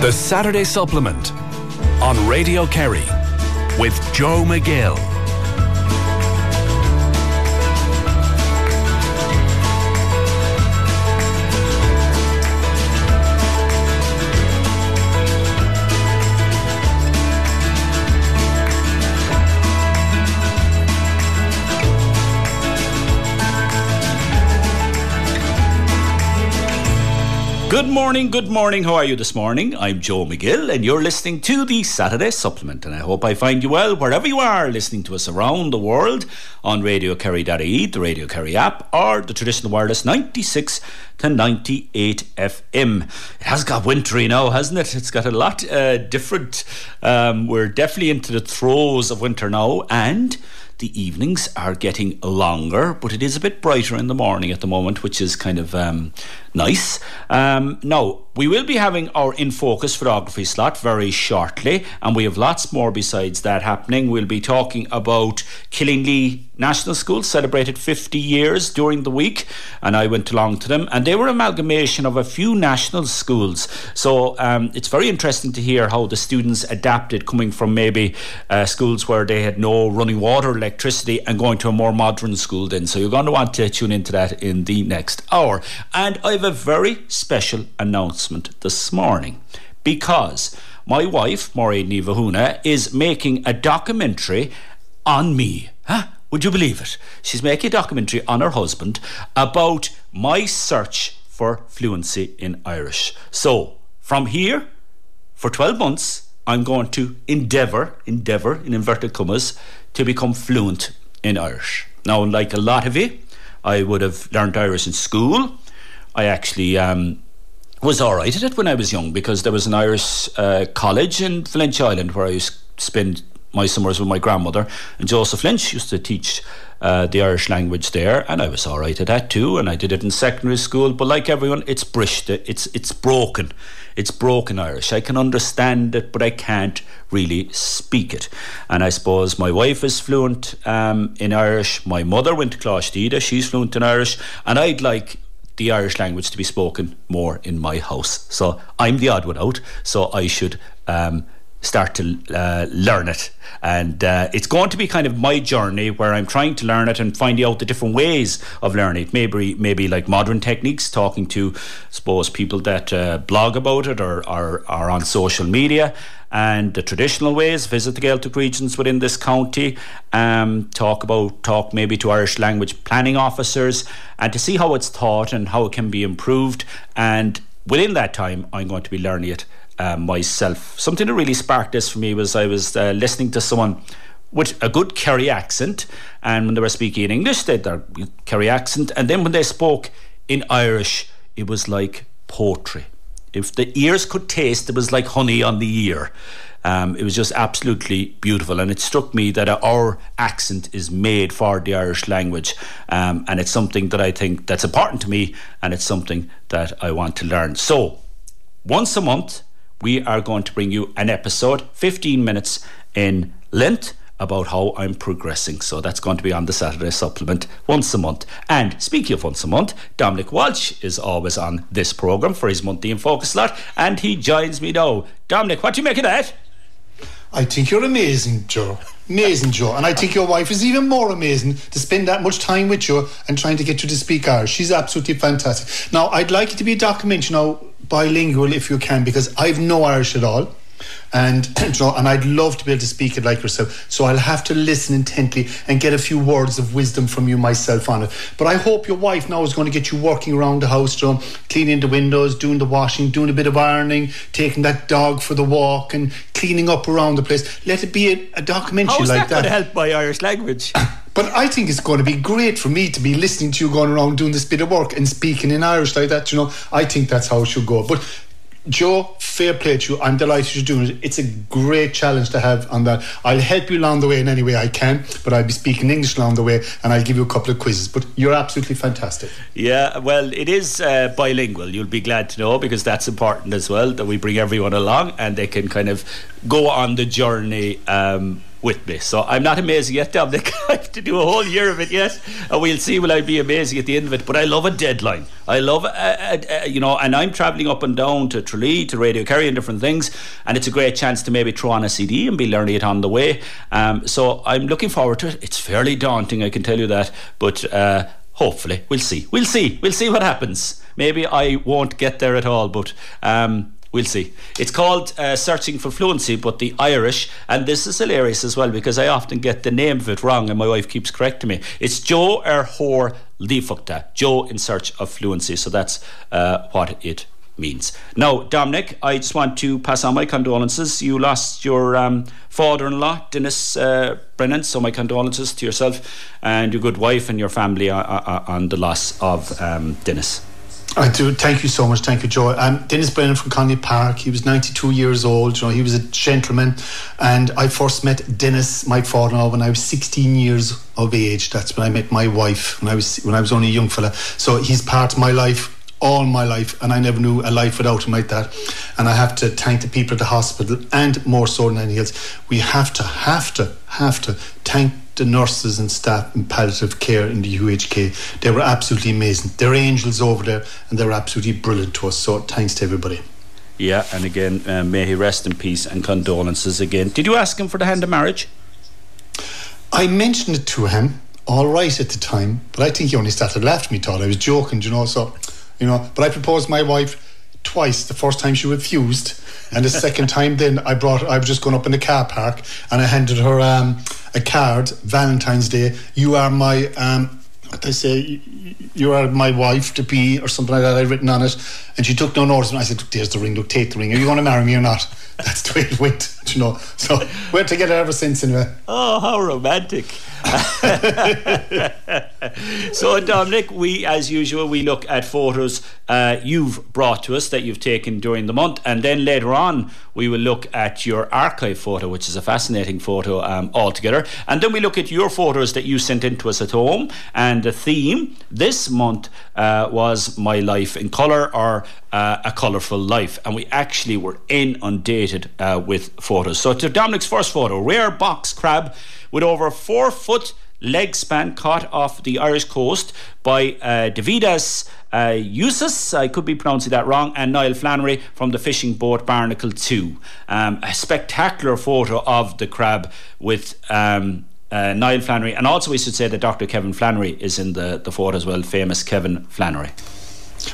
The Saturday Supplement on Radio Kerry with Joe McGill. Good morning, good morning. How are you this morning? I'm Joe McGill, and you're listening to the Saturday Supplement. And I hope I find you well wherever you are listening to us around the world on Radio Kerry.ie, the Radio Kerry app, or the traditional wireless 96 to 98 FM. It has got wintry now, hasn't it? It's got a lot uh, different. Um, we're definitely into the throes of winter now, and the evenings are getting longer, but it is a bit brighter in the morning at the moment, which is kind of um, nice. Um, now, we will be having our In Focus photography slot very shortly, and we have lots more besides that happening. We'll be talking about Killingly National School celebrated 50 years during the week, and I went along to them, and they were an amalgamation of a few national schools. So um, it's very interesting to hear how the students adapted coming from maybe uh, schools where they had no running water, electricity, and going to a more modern school then. So you're going to want to tune into that in the next hour. And I've a very special announcement announcement this morning because my wife, Maureen Nivahuna, is making a documentary on me. Huh? Would you believe it? She's making a documentary on her husband about my search for fluency in Irish. So, from here, for 12 months, I'm going to endeavour, endeavour, in inverted commas, to become fluent in Irish. Now, like a lot of you, I would have learned Irish in school. I actually um, was all right at it when I was young because there was an Irish uh, college in Valentia Island where I used to spend my summers with my grandmother. And Joseph Lynch used to teach uh, the Irish language there, and I was all right at that too. And I did it in secondary school. But like everyone, it's brished, it's it's broken, it's broken Irish. I can understand it, but I can't really speak it. And I suppose my wife is fluent um, in Irish. My mother went to Coláiste Íde, she's fluent in Irish, and I'd like the Irish language to be spoken more in my house. So I'm the odd one out, so I should um, start to uh, learn it. And uh, it's going to be kind of my journey where I'm trying to learn it and finding out the different ways of learning it. Maybe, maybe like modern techniques, talking to, suppose, people that uh, blog about it or are, on social media and the traditional ways, visit the Gaeltacht regions within this county, um, talk about, talk maybe to Irish language planning officers, and to see how it's taught and how it can be improved. And within that time, I'm going to be learning it uh, myself. Something that really sparked this for me was I was uh, listening to someone with a good Kerry accent, and when they were speaking in English, they had their Kerry accent, and then when they spoke in Irish, it was like poetry if the ears could taste, it was like honey on the ear. Um, it was just absolutely beautiful, and it struck me that our accent is made for the Irish language, um, and it's something that I think that's important to me, and it's something that I want to learn. So, once a month, we are going to bring you an episode, 15 minutes in length about how I'm progressing. So that's going to be on the Saturday supplement once a month. And speaking of once a month, Dominic Walsh is always on this programme for his monthly in focus slot, and he joins me now. Dominic, what do you make of that? I think you're amazing, Joe. Amazing, Joe. And I think your wife is even more amazing to spend that much time with you and trying to get you to speak Irish. She's absolutely fantastic. Now, I'd like it to be a documentary now, bilingual if you can, because I've no Irish at all and know, and I'd love to be able to speak it like yourself. So I'll have to listen intently and get a few words of wisdom from you myself on it. But I hope your wife now is going to get you working around the house, you cleaning the windows, doing the washing, doing a bit of ironing, taking that dog for the walk, and cleaning up around the place. Let it be a, a documentary How's like that. that. going to help my Irish language? But I think it's going to be great for me to be listening to you going around doing this bit of work and speaking in Irish like that. You know, I think that's how it should go. But Joe, fair play to you. I'm delighted you're doing it. It's a great challenge to have on that. I'll help you along the way in any way I can, but I'll be speaking English along the way and I'll give you a couple of quizzes. But you're absolutely fantastic. Yeah, well, it is uh, bilingual. You'll be glad to know because that's important as well that we bring everyone along and they can kind of go on the journey um, with me. So I'm not amazing yet, Dominic. I have to do a whole year of it yet, and we'll see will I be amazing at the end of it. But I love a deadline. I love, uh, uh, uh, you know, and I'm travelling up and down to Tralee, to Radio Kerry, and different things, and it's a great chance to maybe throw on a CD and be learning it on the way. Um, so I'm looking forward to it. It's fairly daunting, I can tell you that, but. Uh, hopefully, we'll see. We'll see. We'll see what happens. Maybe I won't get there at all, but um, We'll see. It's called uh, Searching for Fluency, but the Irish, and this is hilarious as well because I often get the name of it wrong and my wife keeps correcting me. It's Joe Er Hor Lifukta, Joe in Search of Fluency. So that's uh, what it means. Now, Dominic, I just want to pass on my condolences. You lost your um, father in law, Dennis uh, Brennan, so my condolences to yourself and your good wife and your family on, uh, uh, on the loss of um, Dennis. I do. Thank you so much. Thank you, Joe. Um, Dennis Brennan from Conley Park. He was 92 years old. You know, he was a gentleman. And I first met Dennis, my father-in-law, when I was 16 years of age. That's when I met my wife when I was when I was only a young fella. So he's part of my life all my life, and I never knew a life without him like that. And I have to thank the people at the hospital, and more so than anything else, we have to, have to, have to thank the nurses and staff in palliative care in the UHK. They were absolutely amazing. They're angels over there and they're absolutely brilliant to us. So thanks to everybody. Yeah, and again, uh, may he rest in peace and condolences again. Did you ask him for the hand of marriage? I mentioned it to him, all right at the time, but I think he only started laughing. He thought I was joking, you know. So, you know, but I proposed my wife twice. The first time she refused, and the second time then I brought. I was just going up in the car park, and I handed her um, a card, Valentine's Day. You are my. Um, what they say, you are my wife to be, or something like that. I'd written on it, and she took no notice. And I said, "There's the ring. Look, take the ring. Are you going to marry me or not?" That's the way it went, you know. So we're together ever since, anyway. Oh, how romantic! so, Dominic, we, as usual, we look at photos uh, you've brought to us that you've taken during the month, and then later on we will look at your archive photo, which is a fascinating photo um, altogether, and then we look at your photos that you sent in to us at home. And the theme this month uh, was my life in colour or uh, a colourful life, and we actually were inundated uh, with photos. So, to Dominic's first photo, rare box crab with over four foot leg span caught off the Irish coast by uh, Davidas uh, I could be pronouncing that wrong, and Niall Flannery from the fishing boat Barnacle 2. Um, a spectacular photo of the crab with. Um, uh, Niall Flannery, and also we should say that Dr. Kevin Flannery is in the, the photo as well, famous Kevin Flannery.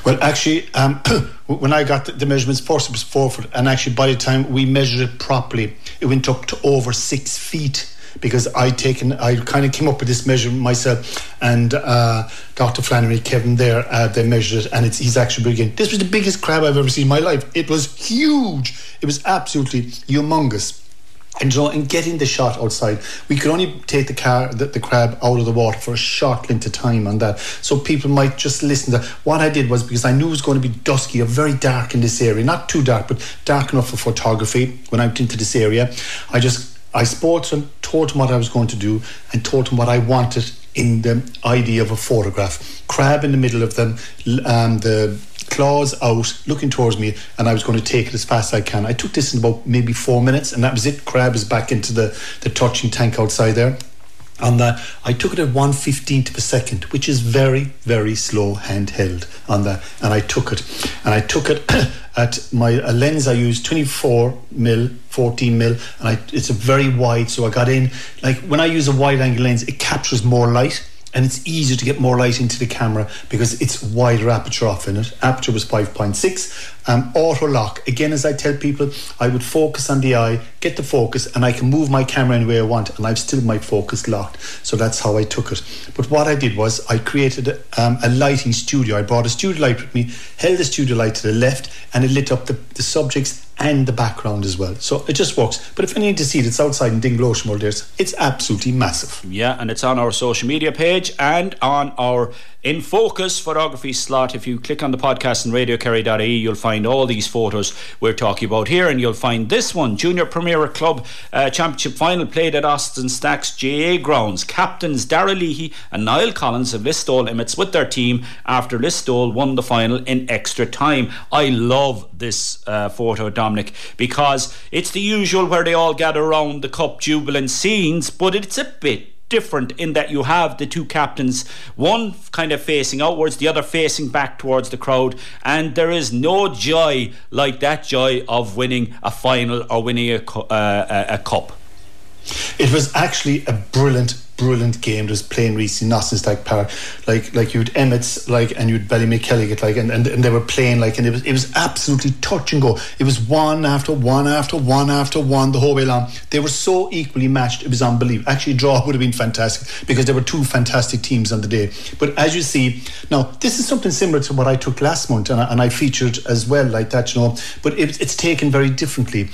Well, actually, um, when I got the measurements, first it was four foot, and actually by the time we measured it properly, it went up to over six feet because I taken I kind of came up with this measurement myself, and uh, Dr. Flannery, Kevin, there uh, they measured it, and it's he's actually brilliant. This was the biggest crab I've ever seen in my life. It was huge. It was absolutely humongous. And so, in getting the shot outside, we could only take the car, the, the, crab out of the water for a short length of time on that. So people might just listen to what I did was because I knew it was going to be dusky or very dark in this area, not too dark, but dark enough for photography. When I went into this area, I just I spoke to him, told him what I was going to do, and told him what I wanted in the idea of a photograph. Crab in the middle of them, um, the claws out, looking towards me, and I was going to take it as fast as I can. I took this in about maybe four minutes, and that was it. Crab is back into the, the touching tank outside there. On that, uh, I took it at one fifteenth of a second, which is very, very slow handheld on that. Uh, and I took it, and I took it at my a lens I use 24 mil, 14 mil, and I, it's a very wide. So I got in like when I use a wide angle lens, it captures more light and it's easier to get more light into the camera because it's wider aperture off in it. Aperture was 5.6. Um, auto lock. Again, as I tell people, I would focus on the eye, get the focus, and I can move my camera any way I want, and I've still my focus locked. So that's how I took it. But what I did was I created um, a lighting studio. I brought a studio light with me, held the studio light to the left, and it lit up the, the subjects and the background as well. So it just works. But if you need to see it, it's outside in Ocean World. It's absolutely massive. Yeah, and it's on our social media page and on our in focus photography slot. If you click on the podcast and radiokerry.ie, you'll find all these photos we're talking about here, and you'll find this one Junior Premier Club uh, Championship final played at Austin Stacks GAA grounds. Captains Dara Leahy and Niall Collins of Listowel Emmets with their team after Listowel won the final in extra time. I love this uh, photo, Dominic, because it's the usual where they all gather around the cup jubilant scenes, but it's a bit different in that you have the two captains, one kind of facing outwards, the other facing back towards the crowd, and there is no joy like that joy of winning a final or winning a, uh, a cup. It was actually a brilliant brilliant game just playing recently in Austin Stack Park like like you'd Emmets like and you'd Ballymacelligott like and, and, and they were playing like and it was it was absolutely touch and go. It was one after one after one after one the whole way along. They were so equally matched it was unbelievable. Actually draw would have been fantastic because there were two fantastic teams on the day. But as you see now this is something similar to what I took last month and I, and I featured as well like that you know. But it, it's taken very differently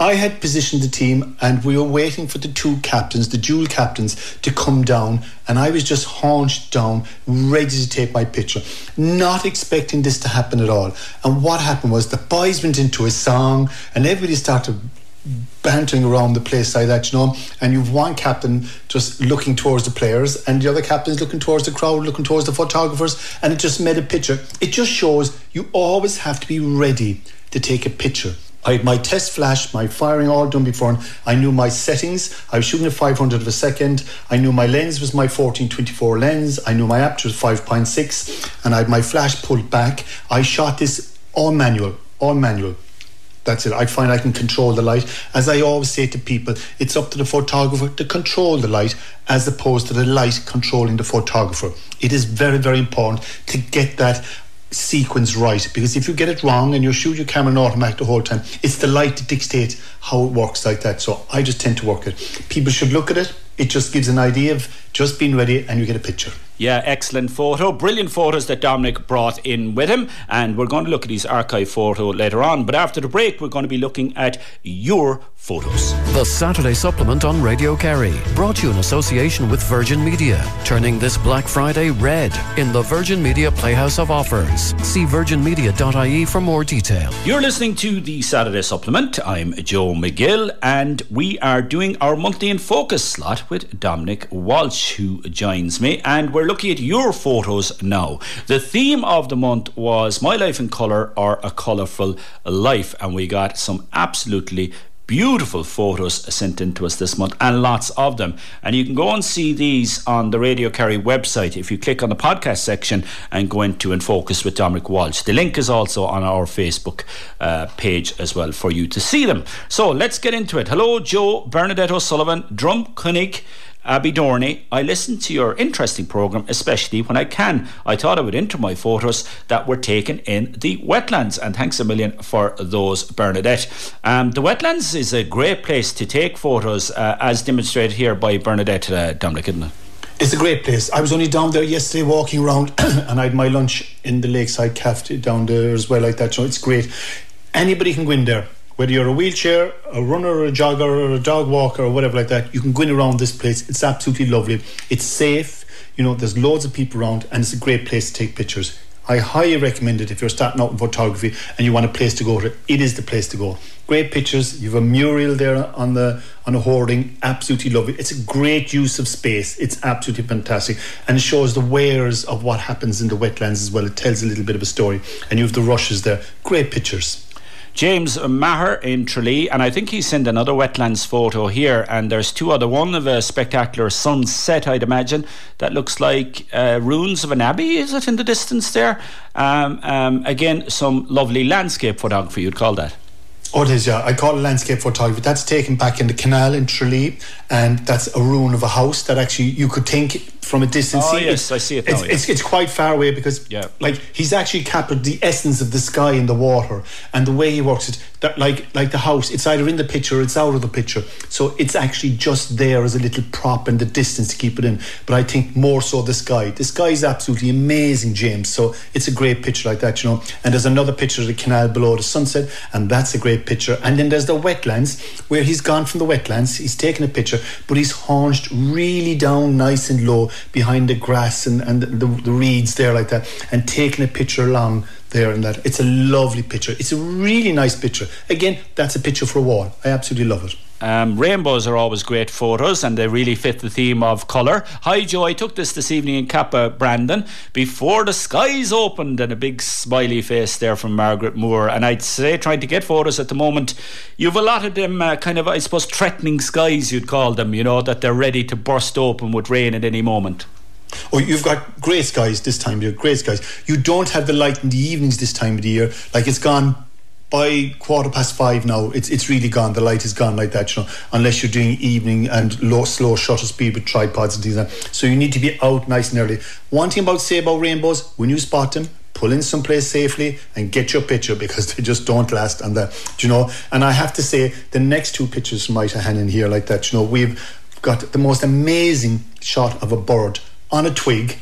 I had positioned the team and we were waiting for the two captains, the dual captains, to come down. And I was just haunched down, ready to take my picture, not expecting this to happen at all. And what happened was the boys went into a song and everybody started bantering around the place like that, you know, and you've one captain just looking towards the players and the other captain's looking towards the crowd, looking towards the photographers, and it just made a picture. It just shows you always have to be ready to take a picture. I had my test flash, my firing all done before. I knew my settings. I was shooting at 500 of a second. I knew my lens was my 1424 lens. I knew my aperture was 5.6, and I had my flash pulled back. I shot this all manual, all manual. That's it. I find I can control the light. As I always say to people, it's up to the photographer to control the light as opposed to the light controlling the photographer. It is very, very important to get that sequence right because if you get it wrong and you shoot your camera in automatic the whole time it's the light that dictates how it works like that. So i just tend to work it. People should look at it it just gives an idea of just being ready and you get a picture yeah, excellent photo. Brilliant photos that Dominic brought in with him. And we're going to look at his archive photo later on. But after the break, we're going to be looking at your photos. The Saturday Supplement on Radio Kerry. Brought to you in association with Virgin Media. Turning this Black Friday red in the Virgin Media Playhouse of Offers. See virginmedia.ie for more detail. You're listening to the Saturday Supplement. I'm Joe McGill. And we are doing our monthly in focus slot with Dominic Walsh, who joins me. And we're looking at your photos now. The theme of the month was My Life in Colour or A Colourful Life, and we got some absolutely beautiful photos sent in to us this month and lots of them. And you can go and see these on the Radio Kerry website if you click on the podcast section and go into and focus with Dominic Walsh. The link is also on our Facebook uh, page as well for you to see them. So let's get into it. Hello, Joe Bernadette O'Sullivan, Drumcunnig. Abbeydorney, I listen to your interesting programme, especially when I can. I thought I would enter my photos that were taken in the wetlands, and thanks a million for those, Bernadette. Um, the wetlands is a great place to take photos, uh, as demonstrated here by Bernadette uh, Dominic, isn't it? It's a great place. I was only down there yesterday walking around, and I had my lunch in the lakeside cafe down there as well, like that. So it's great. Anybody can go in there whether you're a wheelchair, a runner, or a jogger, or a dog walker, or whatever like that, you can go in around this place. It's absolutely lovely. It's safe. You know, there's loads of people around, and it's a great place to take pictures. I highly recommend it if you're starting out in photography and you want a place to go to. It is the place to go. Great pictures. You have a mural there on the on a hoarding. Absolutely lovely. It's a great use of space. It's absolutely fantastic, and it shows the wares of what happens in the wetlands as well. It tells a little bit of a story, and you have the rushes there. Great pictures. James Maher in Tralee, and I think he sent another wetlands photo here. And there's two other. One of a spectacular sunset, I'd imagine, that looks like uh, ruins of an abbey. Is it in the distance there? Um, um, again, some lovely landscape photography. You'd call that. Oh, it is, yeah. I call it landscape photography. That's taken back in the canal in Tralee, and that's a ruin of a house that actually you could think from a distance. Oh, yes, I see it now, It's, yeah. it's, it's, quite far away because, yeah. like, he's actually captured the essence of the sky and the water, and the way he works it. That, like, like the house, it's either in the picture or it's out of the picture. So it's actually just there as a little prop in the distance to keep it in. But I think more so the sky. The sky is absolutely amazing, James. So it's a great picture like that, you know. And there's another picture of the canal below the sunset, and that's a great picture. And then there's the wetlands where he's gone from the wetlands. He's taken a picture, but he's haunched really down nice and low behind the grass and, and the, the reeds there like that, and taking a picture along there and that. It's a lovely picture. It's a really nice picture. Again, that's a picture for a wall. I absolutely love it. Um, rainbows are always great photos and they really fit the theme of colour. Hi Joe, I took this this evening in Kappa, Brandon, before the skies opened and a big smiley face there from Margaret Moore. And I'd say trying to get photos at the moment, you've a lot of them uh, kind of, I suppose, threatening skies you'd call them, you know, that they're ready to burst open with rain at any moment. Oh, you've got grey skies this time of year, grey skies. You don't have the light in the evenings this time of the year. Like it's gone by quarter past five now, it's it's really gone. The light is gone like that, you know, unless you're doing evening and low, slow shutter speed with tripods and things like that. So you need to be out nice and early. One thing about say about rainbows, when you spot them, pull in someplace safely and get your picture because they just don't last on that, you know. And I have to say, the next two pictures from Ita in here like that, you know, we've got the most amazing shot of a bird on a twig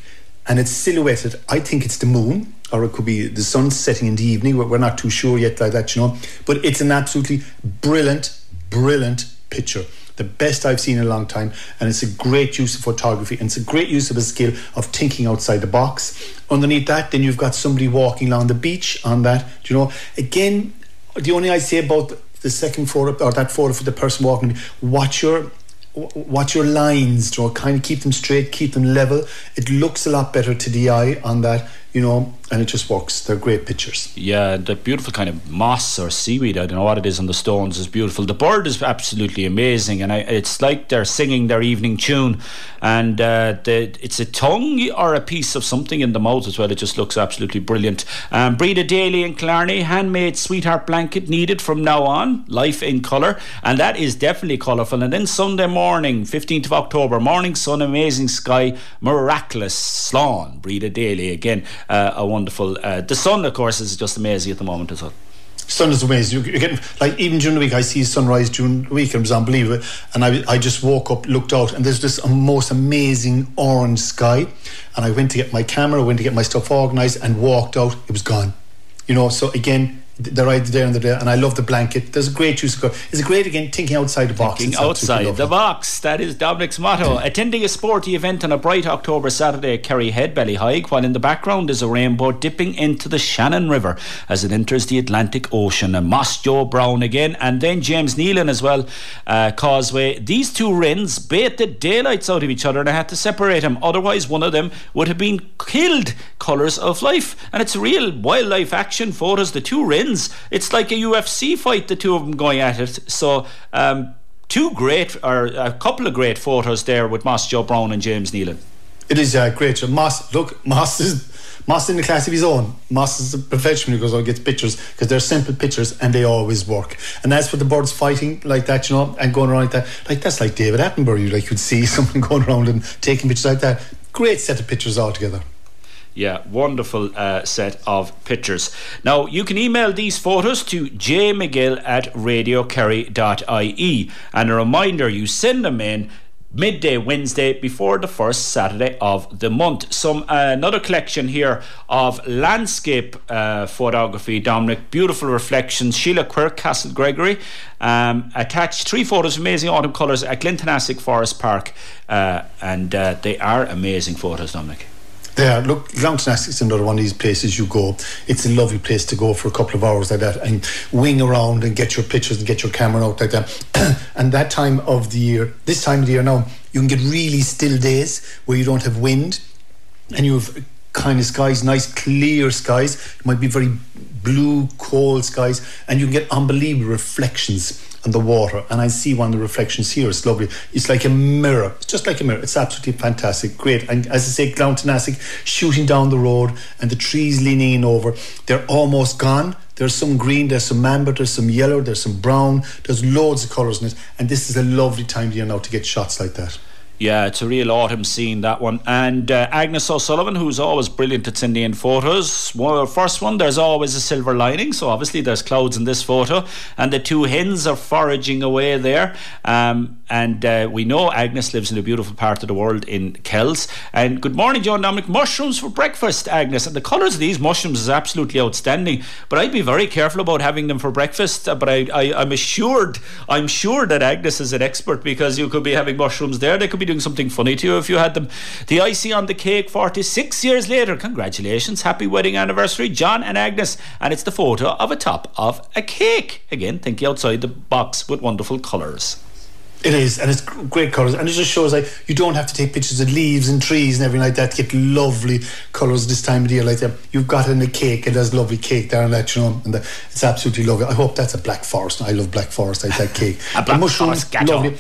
and it's silhouetted. I think it's the moon or it could be the sun setting in the evening. We're not too sure yet like that, you know. But it's an absolutely brilliant, brilliant picture. The best I've seen in a long time, and it's a great use of photography, and it's a great use of a skill of thinking outside the box. Underneath that, then you've got somebody walking along the beach on that. You know? Again, the only I say about the second photo or that photo for the person walking, watch your watch your lines, know, kind of keep them straight, keep them level. It looks a lot better to the eye on that you know, and it just works. They're great pictures. Yeah, the beautiful kind of moss or seaweed, I don't know what it is on the stones, is beautiful. The bird is absolutely amazing, and I, it's like they're singing their evening tune. And uh, the, it's a tongue or a piece of something in the mouth as well. It just looks absolutely brilliant. Um, Breda Daly in Killarney, handmade sweetheart blanket needed from now on, life in colour, and that is definitely colourful. And then Sunday morning, 15th of October, morning sun, amazing sky, miraculous Slán, Breda Daly again uh, a wonderful. Uh, the sun, of course, is just amazing at the moment as well. Sun is amazing. You're getting like even during the week, I see sunrise during the week, and it was unbelievable. And I, I just woke up, looked out, and there's this most amazing orange sky. And I went to get my camera, went to get my stuff organised, and walked out. It was gone. You know. So again, they're either there and they're there. And I love the blanket. There's a great use of. It's great again thinking outside the box. Thinking outside the box. That is Dominic's motto. Attending a sporty event on a bright October Saturday at Kerry Kerryhead, Ballyheigue, while in the background is a rainbow dipping into the Shannon River as it enters the Atlantic Ocean. And Moss Joe Brown again, and then James Nealon as well. Uh, Causeway. These two wrens bait the daylights out of each other, and I had to separate them. Otherwise, one of them would have been killed. Colours of life, and it's real wildlife action photos. The two wrens wins. It's like a UFC fight, the two of them going at it. So, um, two great, or a couple of great photos there with Moss Joe Brown and James Nealon. It is uh, great. Moss, look, Moss is Moss in the class of his own. Moss is a professional who goes out and gets pictures because they're simple pictures and they always work. And that's what the birds fighting like that, you know, and going around like that. Like that's like David Attenborough. You like you'd see someone going around and taking pictures like that. Great set of pictures altogether. Yeah, wonderful uh, set of pictures. Now, you can email these photos to jmcgill at radiokerry.ie. And a reminder, you send them in midday Wednesday before the first Saturday of the month. Some uh, another collection here of landscape uh, photography. Dominic, beautiful reflections. Sheila Quirk, Castlegregory, um, attached three photos of amazing autumn colours at Glanteenassig Forest Park, uh, and uh, they are amazing photos, Dominic. There, look, Glanteenassig is another one of these places you go. It's a lovely place to go for a couple of hours like that and wing around and get your pictures and get your camera out like that. and that time of the year, this time of the year now, you can get really still days where you don't have wind and you have kind of skies, nice clear skies. It might be very blue, cold skies, and you can get unbelievable reflections on the water. And I see one of the reflections here. It's lovely. It's like a mirror. It's just like a mirror. It's absolutely fantastic. Great. And as I say, Glanteenassig shooting down the road and the trees leaning in over. They're almost gone. There's some green, there's some amber, there's some yellow, there's some brown, there's loads of colours in it. And this is a lovely time of year now to get shots like that. Yeah, it's a real autumn scene, that one. And uh, Agnes O'Sullivan, who's always brilliant at sending in photos. Well, first one, there's always a silver lining. So obviously there's clouds in this photo. And the two hens are foraging away there. Um, and uh, we know Agnes lives in a beautiful part of the world in Kells. And good morning, John Dominic. Mushrooms for breakfast, Agnes. And the colours of these mushrooms is absolutely outstanding. But I'd be very careful about having them for breakfast. Uh, but I, I, I'm assured, I'm sure that Agnes is an expert because you could be having mushrooms there. They could be doing something funny to you if you had them. The icing on the cake 46 years later. Congratulations. Happy wedding anniversary, John and Agnes. And it's the photo of a top of a cake. Again, think outside the box with wonderful colours. It is, and it's great colours, and it just shows like you don't have to take pictures of leaves and trees and everything like that to get lovely colours this time of the year like that. You've got in a cake, it has lovely cake there and that, you know, and the, it's absolutely lovely. I hope that's a black forest. I love black forest, I like that cake. a black mushrooms, forest lovely.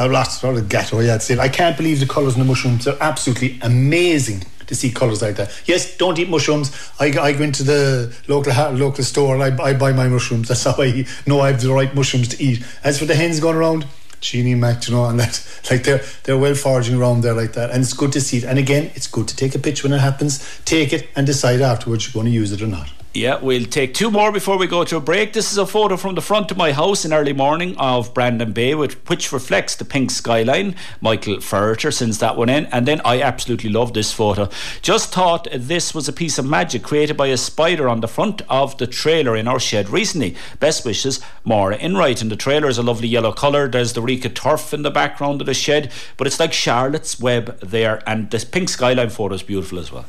A lot of gato, yeah, that's it. I can't believe the colours in the mushrooms. They're absolutely amazing to see colours like that. Yes, don't eat mushrooms. I, I go into the local local store and I, I buy my mushrooms. That's how I know I have the right mushrooms to eat. As for the hens going around, Sheenie Mac, you know, and that like they're they're well foraging around there like that, and it's good to see it. And again, it's good to take a picture when it happens, take it, and decide afterwards you're going to use it or not. Yeah, we'll take two more before we go to a break. This is a photo from the front of my house in early morning of Brandon Bay, which, which reflects the pink skyline. Michael Ferreter sends that one in. And then I absolutely love this photo. Just thought this was a piece of magic created by a spider on the front of the trailer in our shed recently. Best wishes, Maura Enright. And the trailer is a lovely yellow colour. There's the Rika turf in the background of the shed, but it's like Charlotte's Web there. And this pink skyline photo is beautiful as well.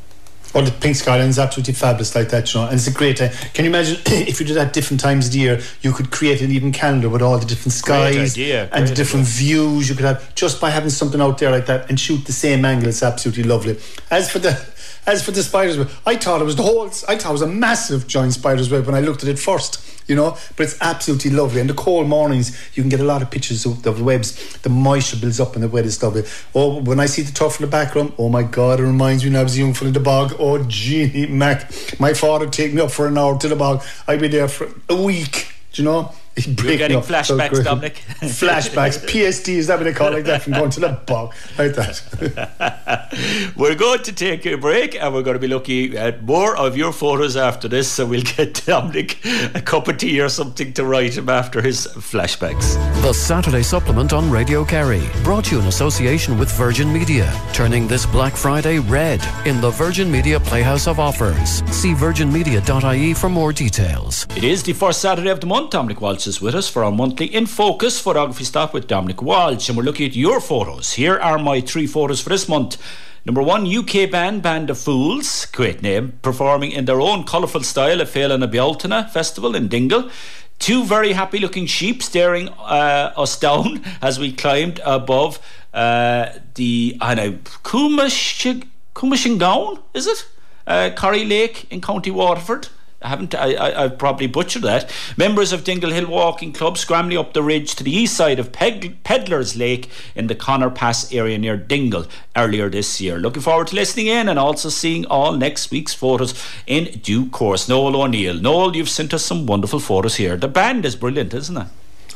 Oh, the pink skyline is absolutely fabulous like that, you know. And it's a great. Uh, can you imagine if you did that different times of the year, you could create an even calendar with all the different skies and the different idea. views you could have just by having something out there like that and shoot the same angle. It's absolutely lovely. As for the as for the spider's web, I thought it was the whole. I thought it was a massive giant spider's web when I looked at it first you know. But it's absolutely lovely. And the cold mornings, you can get a lot of pictures of, the webs. The moisture builds up in the wettest of it. Oh, when I see the turf in the background, oh my God, it reminds me when I was young in the bog. Oh, gee, Mac, my father take me up for an hour to the bog. I'd be there for a week, you know. You're getting flashbacks, so Dominic. flashbacks. PSD, is that what they call it like that from going to the bog like that? we're going to take a break and we're going to be looking at more of your photos after this. So we'll get Dominic a cup of tea or something to write him after his flashbacks. The Saturday Supplement on Radio Kerry, brought to you in association with Virgin Media, turning this Black Friday red in the Virgin Media Playhouse of Offers. See virginmedia.ie for more details. It is the first Saturday of the month, Dominic Walsh is with us for our monthly In Focus photography stop with Dominic Walsh, and we're looking at your photos. Here are my three photos for this month. Number one, UK band Band of Fools, great name, performing in their own colourful style at Féile na Bealtaine Festival in Dingle. Two very happy looking sheep staring uh, us down as we climbed above uh, the, I know, Coomashingown, is it? Uh, Corrie Lake in County Waterford. I haven't. I, I, have probably butchered that. Members of Dingle Hill Walking Club scrambling up the ridge to the east side of Peg- Pedlar's Lake in the Conor Pass area near Dingle earlier this year. Looking forward to listening in and also seeing all next week's photos in due course. Noel O'Neill. Noel, you've sent us some wonderful photos here. The band is brilliant, isn't it?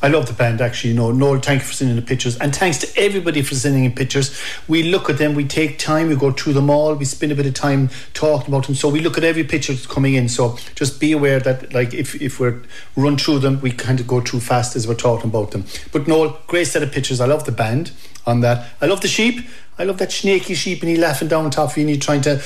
I love the band actually. You know, Noel, thank you for sending the pictures, and thanks to everybody for sending in pictures. We look at them, we take time, we go through them all, we spend a bit of time talking about them. So we look at every picture that's coming in. So just be aware that, like, if if we're run through them, we kind of go through fast as we're talking about them. But Noel, great set of pictures. I love the band on that. I love the sheep. I love that snaky sheep and he laughing down top of you and he trying to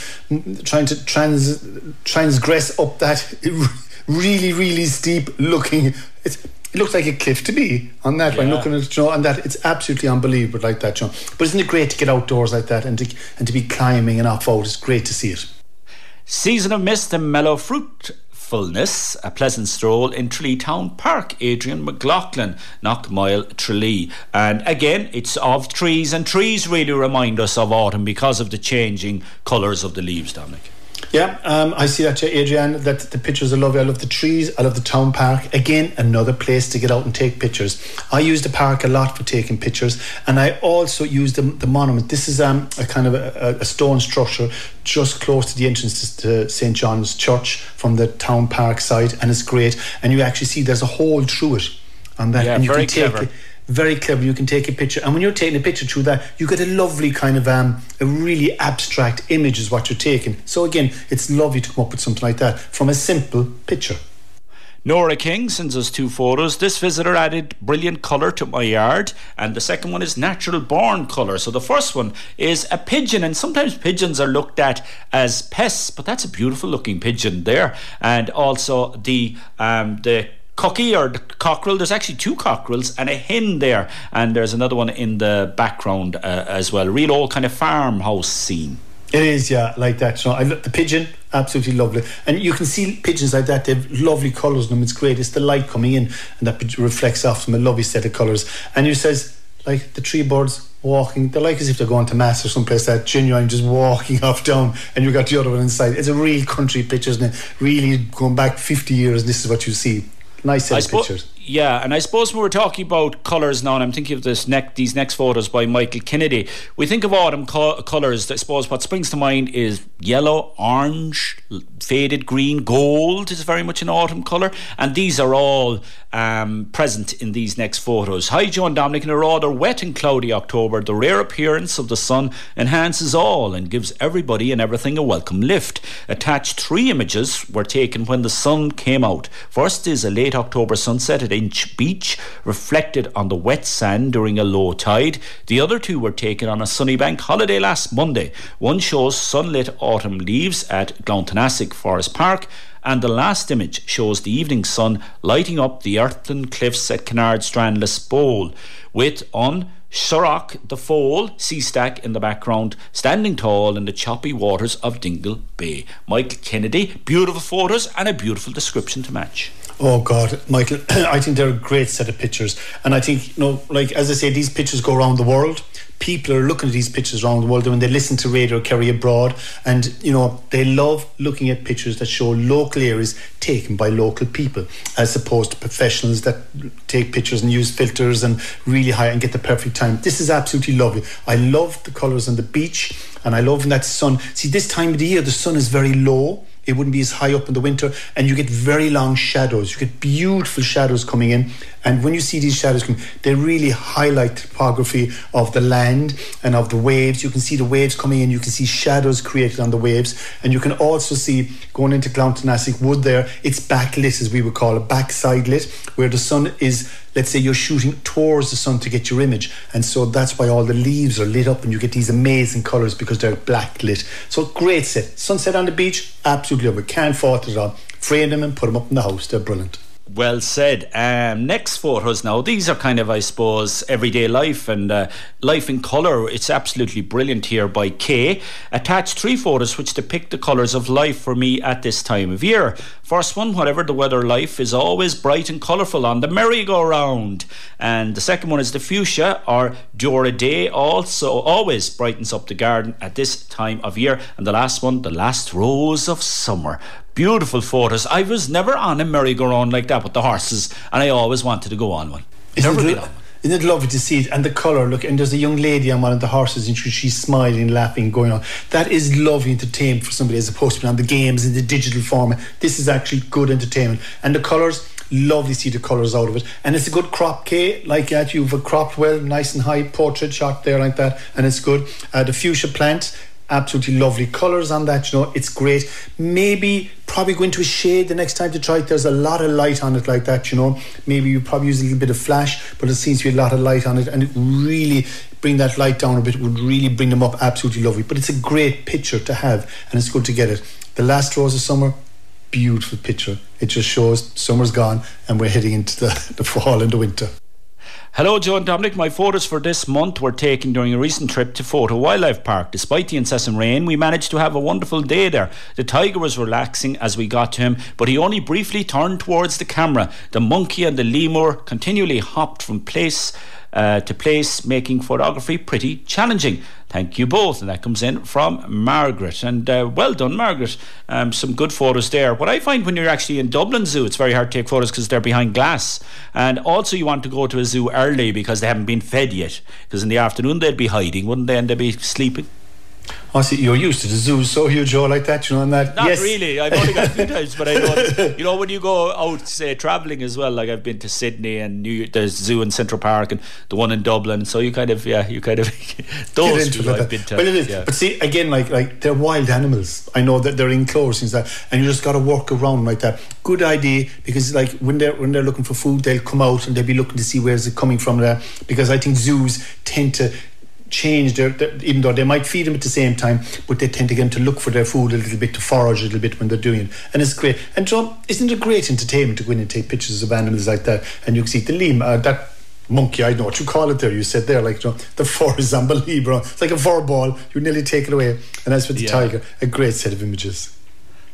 trying to trans transgress up that really really steep looking. It's it looks like a cliff to me on that yeah. one. Looking at you know, and that it's absolutely unbelievable like that, John. But isn't it great to get outdoors like that and to and to be climbing and off out? It's great to see it. Season of mist and mellow fruitfulness, a pleasant stroll in Tralee Town Park. Adrian McLaughlin, Knockmile Tralee. And again, it's of trees, and trees really remind us of autumn because of the changing colours of the leaves, Dominic. Yeah, um, I see that, Adrian. That the pictures are lovely. I love the trees. I love the town park. Again, another place to get out and take pictures. I use the park a lot for taking pictures, and I also use the, the monument. This is um, a kind of a, a stone structure just close to the entrance to St John's Church from the town park side, and it's great. And you actually see there's a hole through it on that, yeah, and you very can take clever. it very clever. You can take a picture, and when you're taking a picture through that, you get a lovely kind of um, a really abstract image is what you're taking. So again, it's lovely to come up with something like that from a simple picture. Nora King sends us two photos. This visitor added brilliant colour to my yard, and the second one is natural born colour. So the first one is a pigeon, and sometimes pigeons are looked at as pests, but that's a beautiful looking pigeon there. And also the um, the cucky or the cockerel. There's actually two cockerels and a hen there, and there's another one in the background uh, as well. Real old kind of farmhouse scene. It is, yeah, like that. So I, look, the pigeon, absolutely lovely, and you can see pigeons like that. They've lovely colours in them. It's great. It's the light coming in, and that reflects off them a lovely set of colours. And you says like the tree birds walking. They're like as if they're going to mass or someplace that genuine, just walking off down, and you got the other one inside. It's a real country picture, isn't it? Really going back fifty years, and this is what you see. Nice set I of spo- pictures. Yeah, and I suppose when we're talking about colours now, and I'm thinking of this neck, these next photos by Michael Kennedy, we think of autumn co- colours. I suppose what springs to mind is yellow, orange, faded green, gold is very much an autumn colour, and these are all um, present in these next photos. Hi, Joe and Dominic. In a rather wet and cloudy October, the rare appearance of the sun enhances all and gives everybody and everything a welcome lift. Attached three images were taken when the sun came out. First is a late October sunset at Inch Beach, reflected on the wet sand during a low tide. The other two were taken on a sunny bank holiday last Monday. One shows sunlit autumn leaves at Glanteenassig Forest Park, and the last image shows the evening sun lighting up the earthen cliffs at Kinard Strand Bowl, with An Searrach the Foal, sea stack in the background, standing tall in the choppy waters of Dingle Bay. Michael Kennedy, beautiful photos and a beautiful description to match. Oh God, Michael, I think they're a great set of pictures, and I think you know, like as I say, these pictures go around the world. People are looking at these pictures around the world when they listen to Radio Kerry abroad, and you know they love looking at pictures that show local areas taken by local people, as opposed to professionals that take pictures and use filters and really high and get the perfect time. This is absolutely lovely. I love the colours on the beach, and I love that sun. See, this time of the year, the sun is very low it wouldn't be as high up in the winter, and you get very long shadows. You get beautiful shadows coming in, and when you see these shadows come, they really highlight the topography of the land and of the waves. You can see the waves coming in. You can see shadows created on the waves, and you can also see going into Glanteenassig Wood there. It's backlit, as we would call it, backside lit, where the sun is let's say you're shooting towards the sun to get your image. And so that's why all the leaves are lit up and you get these amazing colours because they're black lit. So great set. Sunset on the beach, absolutely it. Can't fault it at all. Frame them and put them up in the house. They're brilliant. Well said. Um, next photos now. These are kind of, I suppose, everyday life and uh, life in colour. It's absolutely brilliant here by Kay. Attached three photos which depict the colours of life for me at this time of year. First one, whatever the weather, life is always bright and colourful on the merry-go-round. And the second one is the fuchsia or deora Dé, also always brightens up the garden at this time of year. And the last one, the last rose of summer Beautiful photos. I was never on a merry-go-round like that with the horses, and I always wanted to go on one. Isn't never it, isn't it lovely to see it? And the colour, look, and there's a young lady on one of the horses, and she's smiling, laughing, going on. That is lovely entertainment for somebody as opposed to being on the games in the digital format. This is actually good entertainment. And the colours, lovely to see the colours out of it. And it's a good crop, Kay, like that. You've cropped well, nice and high portrait shot there like that, and it's good. Uh, the fuchsia plant, absolutely lovely colours on that you know it's great. Maybe probably go into a shade the next time to try it. There's a lot of light on it like that you know. Maybe you probably use a little bit of flash but it seems to be a lot of light on it and it really bring that light down a bit it would really bring them up absolutely lovely. But it's a great picture to have and it's good to get it. The last rose of summer beautiful picture. It just shows summer's gone and we're heading into the, the fall and the winter Hello, Joe and Dominic. My photos for this month were taken during a recent trip to Fota Wildlife Park. Despite the incessant rain, we managed to have a wonderful day there. The tiger was relaxing as we got to him, but he only briefly turned towards the camera. The monkey and the lemur continually hopped from place uh, to place, making photography pretty challenging. Thank you both. And that comes in from Margaret. And uh, well done, Margaret. Um, some good photos there. What I find when you're actually in Dublin Zoo, it's very hard to take photos because they're behind glass. And also, you want to go to a zoo early because they haven't been fed yet. Because in the afternoon, they'd be hiding, wouldn't they? And they'd be sleeping. I see you're used to the zoo so huge, Joe, like that, you know, and that. Not yes. really. I've only got a few times, but I know. You know, when you go out, say, travelling as well, like I've been to Sydney and New York, there's zoo in Central Park and the one in Dublin. So you kind of, yeah, you kind of those two like I've been to. But it is. Yeah. But see, again, like like they're wild animals. I know that they're enclosed and that, and you just got to walk around like that. Good idea because like when they're when they're looking for food, they'll come out and they'll be looking to see where's it coming from there. Because I think zoos tend to change their, their, even though they might feed them at the same time, but they tend to get them to look for their food a little bit, to forage a little bit when they're doing it. And it's great. And so, isn't it great entertainment to go in and take pictures of animals like that? And you can see the lim, uh, that monkey, I know what you call it there. You said there, like, you know, the four is unbelievable. It's like a four ball. You nearly take it away. And as for the yeah. tiger, a great set of images.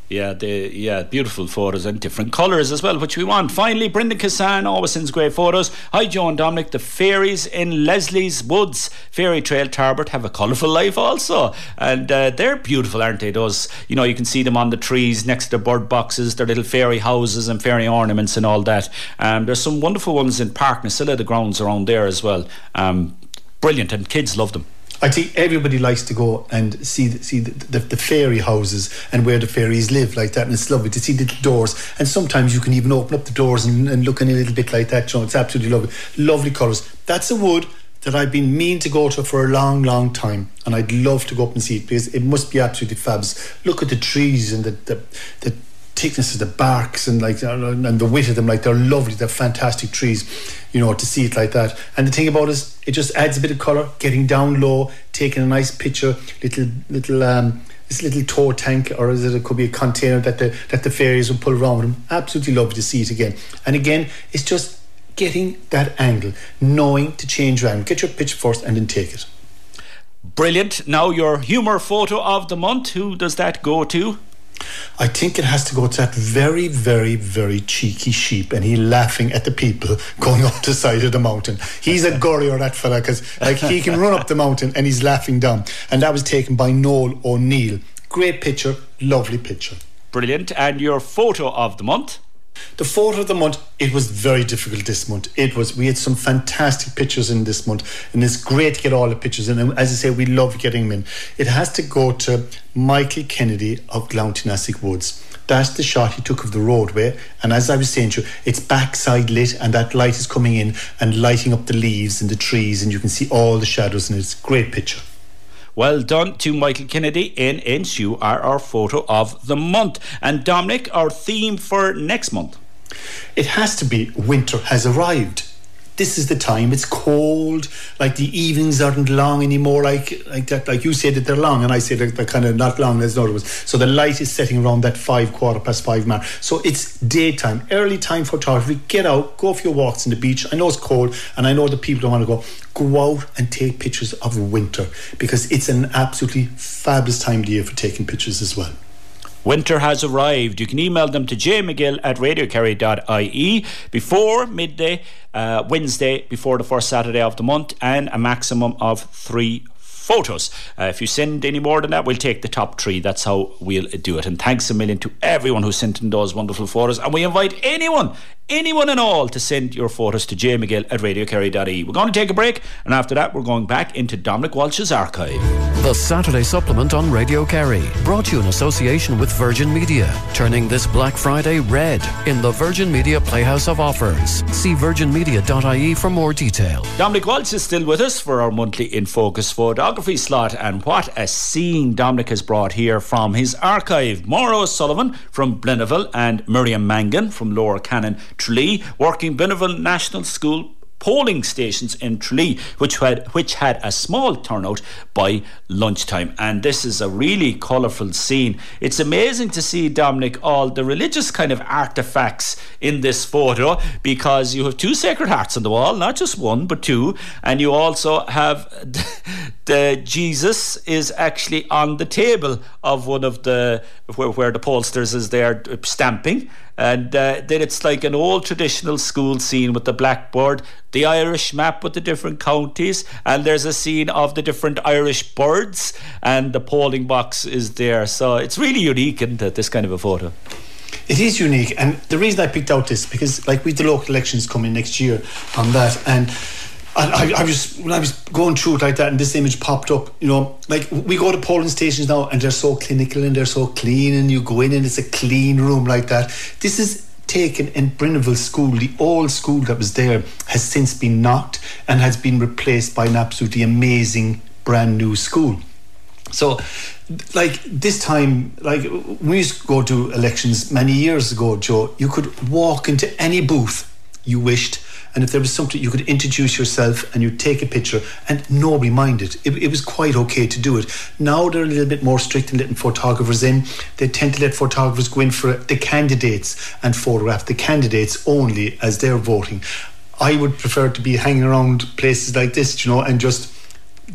Yeah, the yeah, beautiful photos and different colours as well, which we want. Finally, Brendan Cassan always sends great photos. Hi, Joe and Dominic. The fairies in Leslie's Woods, Fairy Trail Tarbert, have a colourful life also, and uh, they're beautiful, aren't they? Those, you know, you can see them on the trees next to the bird boxes, their little fairy houses and fairy ornaments and all that. Um, there's some wonderful ones in Parknasilla, the grounds around there as well. Um, brilliant, and kids love them. I think everybody likes to go and see the, see the, the, the, fairy houses and where the fairies live like that, and it's lovely to see the doors. And sometimes you can even open up the doors and, and look in a little bit like that. You know, it's absolutely lovely, lovely colours. That's a wood that I've been mean to go to for a long, long time, and I'd love to go up and see it because it must be absolutely fabulous. Look at the trees and the the, the thickness of the barks and like and the width of them like they're lovely they're fantastic trees you know to see it like that and the thing about it is it just adds a bit of color getting down low taking a nice picture little little um this little tow tank or is it, it could be a container that the that the fairies will pull around them absolutely lovely to see it again and again it's just getting that angle knowing to change angle get your picture first and then take it Brilliant. Now, your humour photo of the month. Who does that go to? I think it has to go to that very, very, very cheeky sheep, and he laughing at the people going up the side of the mountain. He's a gurrier, that fella, because like he can run up the mountain and he's laughing down. And that was taken by Noel O'Neill. Great picture, lovely picture. Brilliant. And your photo of the month? The photo of the month, it was very difficult this month. It was, we had some fantastic pictures in this month, and it's great to get all the pictures. In. And as I say, we love getting them in. It has to go to Michael Kennedy of Glanteenassig Woods. That's the shot he took of the roadway. And as I was saying to you, it's backside lit, and that light is coming in and lighting up the leaves and the trees, and you can see all the shadows, and it's a great picture. Well done to Michael Kennedy in Inch. You are our photo of the month. And Dominic, our theme for next month? It has to be Winter has arrived this is the time. It's cold. Like the evenings aren't long anymore. Like like that. Like you said that they're long, and I said that they're kind of not long. As other was. So the light is setting around that five quarter past five mark. So it's daytime, early time photography. Get out, go for your walks on the beach. I know it's cold, and I know the people don't want to go. Go out and take pictures of winter because it's an absolutely fabulous time of the year for taking pictures as well. Winter has arrived. You can email them to jmcgill at radiokerry.ie before midday, uh, Wednesday, before the first Saturday of the month, and a maximum of three photos. Uh, if you send any more than that, we'll take the top three. That's how we'll do it. And thanks a million to everyone who sent in those wonderful photos. And we invite anyone, anyone and all, to send your photos to jmcgill at radiokerry.ie. We're going to take a break, and after that, we're going back into Dominic Walsh's archive. The Saturday Supplement on Radio Kerry, brought to you in association with Virgin Media, turning this Black Friday red in the Virgin Media Playhouse of Offers. See virginmedia.ie for more detail. Dominic Walsh is still with us for our monthly In Focus photo slot, and what a scene Dominic has brought here from his archive. Maura Sullivan from Blennerville and Miriam Mangan from Lohercannon Tralee, working Blennerville National School polling stations in Tralee, which had which had a small turnout by lunchtime. And this is a really colourful scene. It's amazing to see Dominic all the religious kind of artifacts in this photo because you have two sacred hearts on the wall, not just one but two, and you also have the Jesus is actually on the table of one of the where, where the pollsters is there uh, stamping and uh, then it's like an old traditional school scene with the blackboard, the Irish map with the different counties, and there's a scene of the different Irish birds, and the polling box is there. So it's really unique, isn't it, this kind of a photo? It is unique, and the reason I picked out this because, like, with the local elections coming next year on that, and I, I, was when I was going through it like that, and this image popped up. You know, like we go to polling stations now, and they're so clinical and they're so clean, and you go in and it's a clean room like that. This is taken in Blennerville School. The old school that was there has since been knocked and has been replaced by an absolutely amazing brand new school. So, like this time, like we used to go to elections many years ago, Joe, you could walk into any booth you wished and if there was something you could introduce yourself and you'd take a picture, and nobody minded. It, it was quite okay to do it. Now they're a little bit more strict in letting photographers in. They tend to let photographers go in for the candidates and photograph the candidates only as they're voting. I would prefer to be hanging around places like this, you know, and just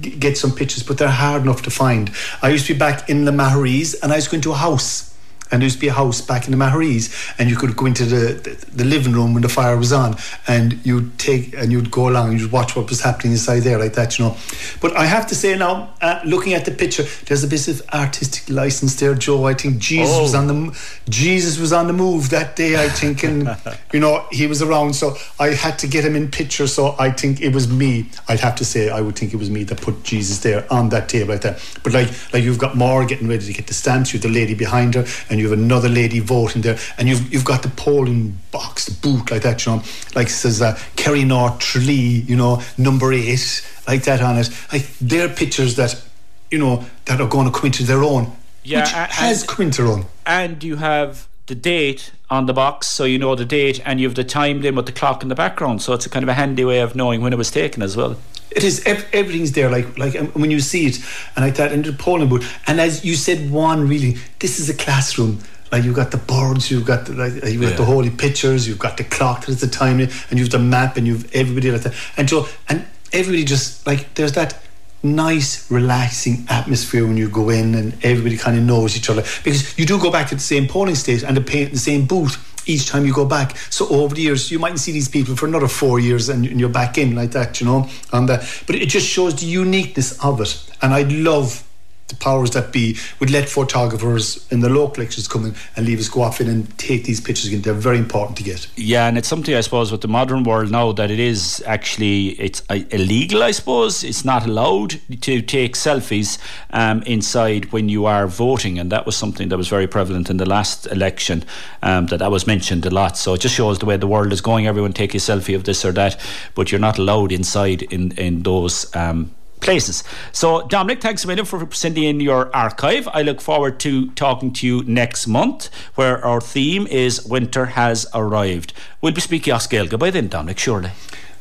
get some pictures, but they're hard enough to find. I used to be back in the Maharees and I was going to a house and there used to be a house back in the Maharees, and you could go into the, the, the, living room when the fire was on, and you'd take and you'd go along and you'd watch what was happening inside there, like that, you know. But I have to say now, uh, looking at the picture, there's a bit of artistic license there, Joe. I think Jesus oh. was on the Jesus was on the move that day, I think, and you know he was around, so I had to get him in picture. So I think it was me. I'd have to say I would think it was me that put Jesus there on that table like that. But like like you've got more getting ready to get the stamps, you've the lady behind her, and you have another lady voting there, and you've you've got the polling box, the boot like that, you know, like it says uh, Kerry North Tralee, you know, number eight, like that on it. Like they're pictures that, you know, that are going to come into their own. Yeah, which and, has come into their own. And you have the date on the box, so you know the date, and you have the time limit, the clock in the background. So it's a kind of a handy way of knowing when it was taken as well. It is everything's there, like like um, when you see it, and like that in the polling booth. And as you said, one really, this is a classroom like you've got the boards, you've got the, like, you've got yeah. the holy pictures, you've got the clock that's the time, and you've the map, and you've everybody like that, and so and everybody just like there's that nice, relaxing atmosphere when you go in, and everybody kind of knows each other because you do go back to the same polling state and the, the same booth each time you go back. So over the years, you mightn't see these people for another four years, and, and you're back in like that, you know. And that, but it just shows the uniqueness of it, and I'd love the powers that be would let photographers in the local elections come in and leave us go off in and take these pictures again. They're very important to get. Yeah, and it's something I suppose with the modern world now that it is actually it's uh, illegal. I suppose it's not allowed to take selfies um, inside when you are voting, and that was something that was very prevalent in the last election. Um, that that was mentioned a lot. So it just shows the way the world is going. Everyone take a selfie of this or that, but you're not allowed inside in in those. Um, places. So, Dominic, thanks a million for sending in your archive. I look forward to talking to you next month, where our theme is Winter Has Arrived. We'll be speaking as Gaeilge by then, Dominic, surely.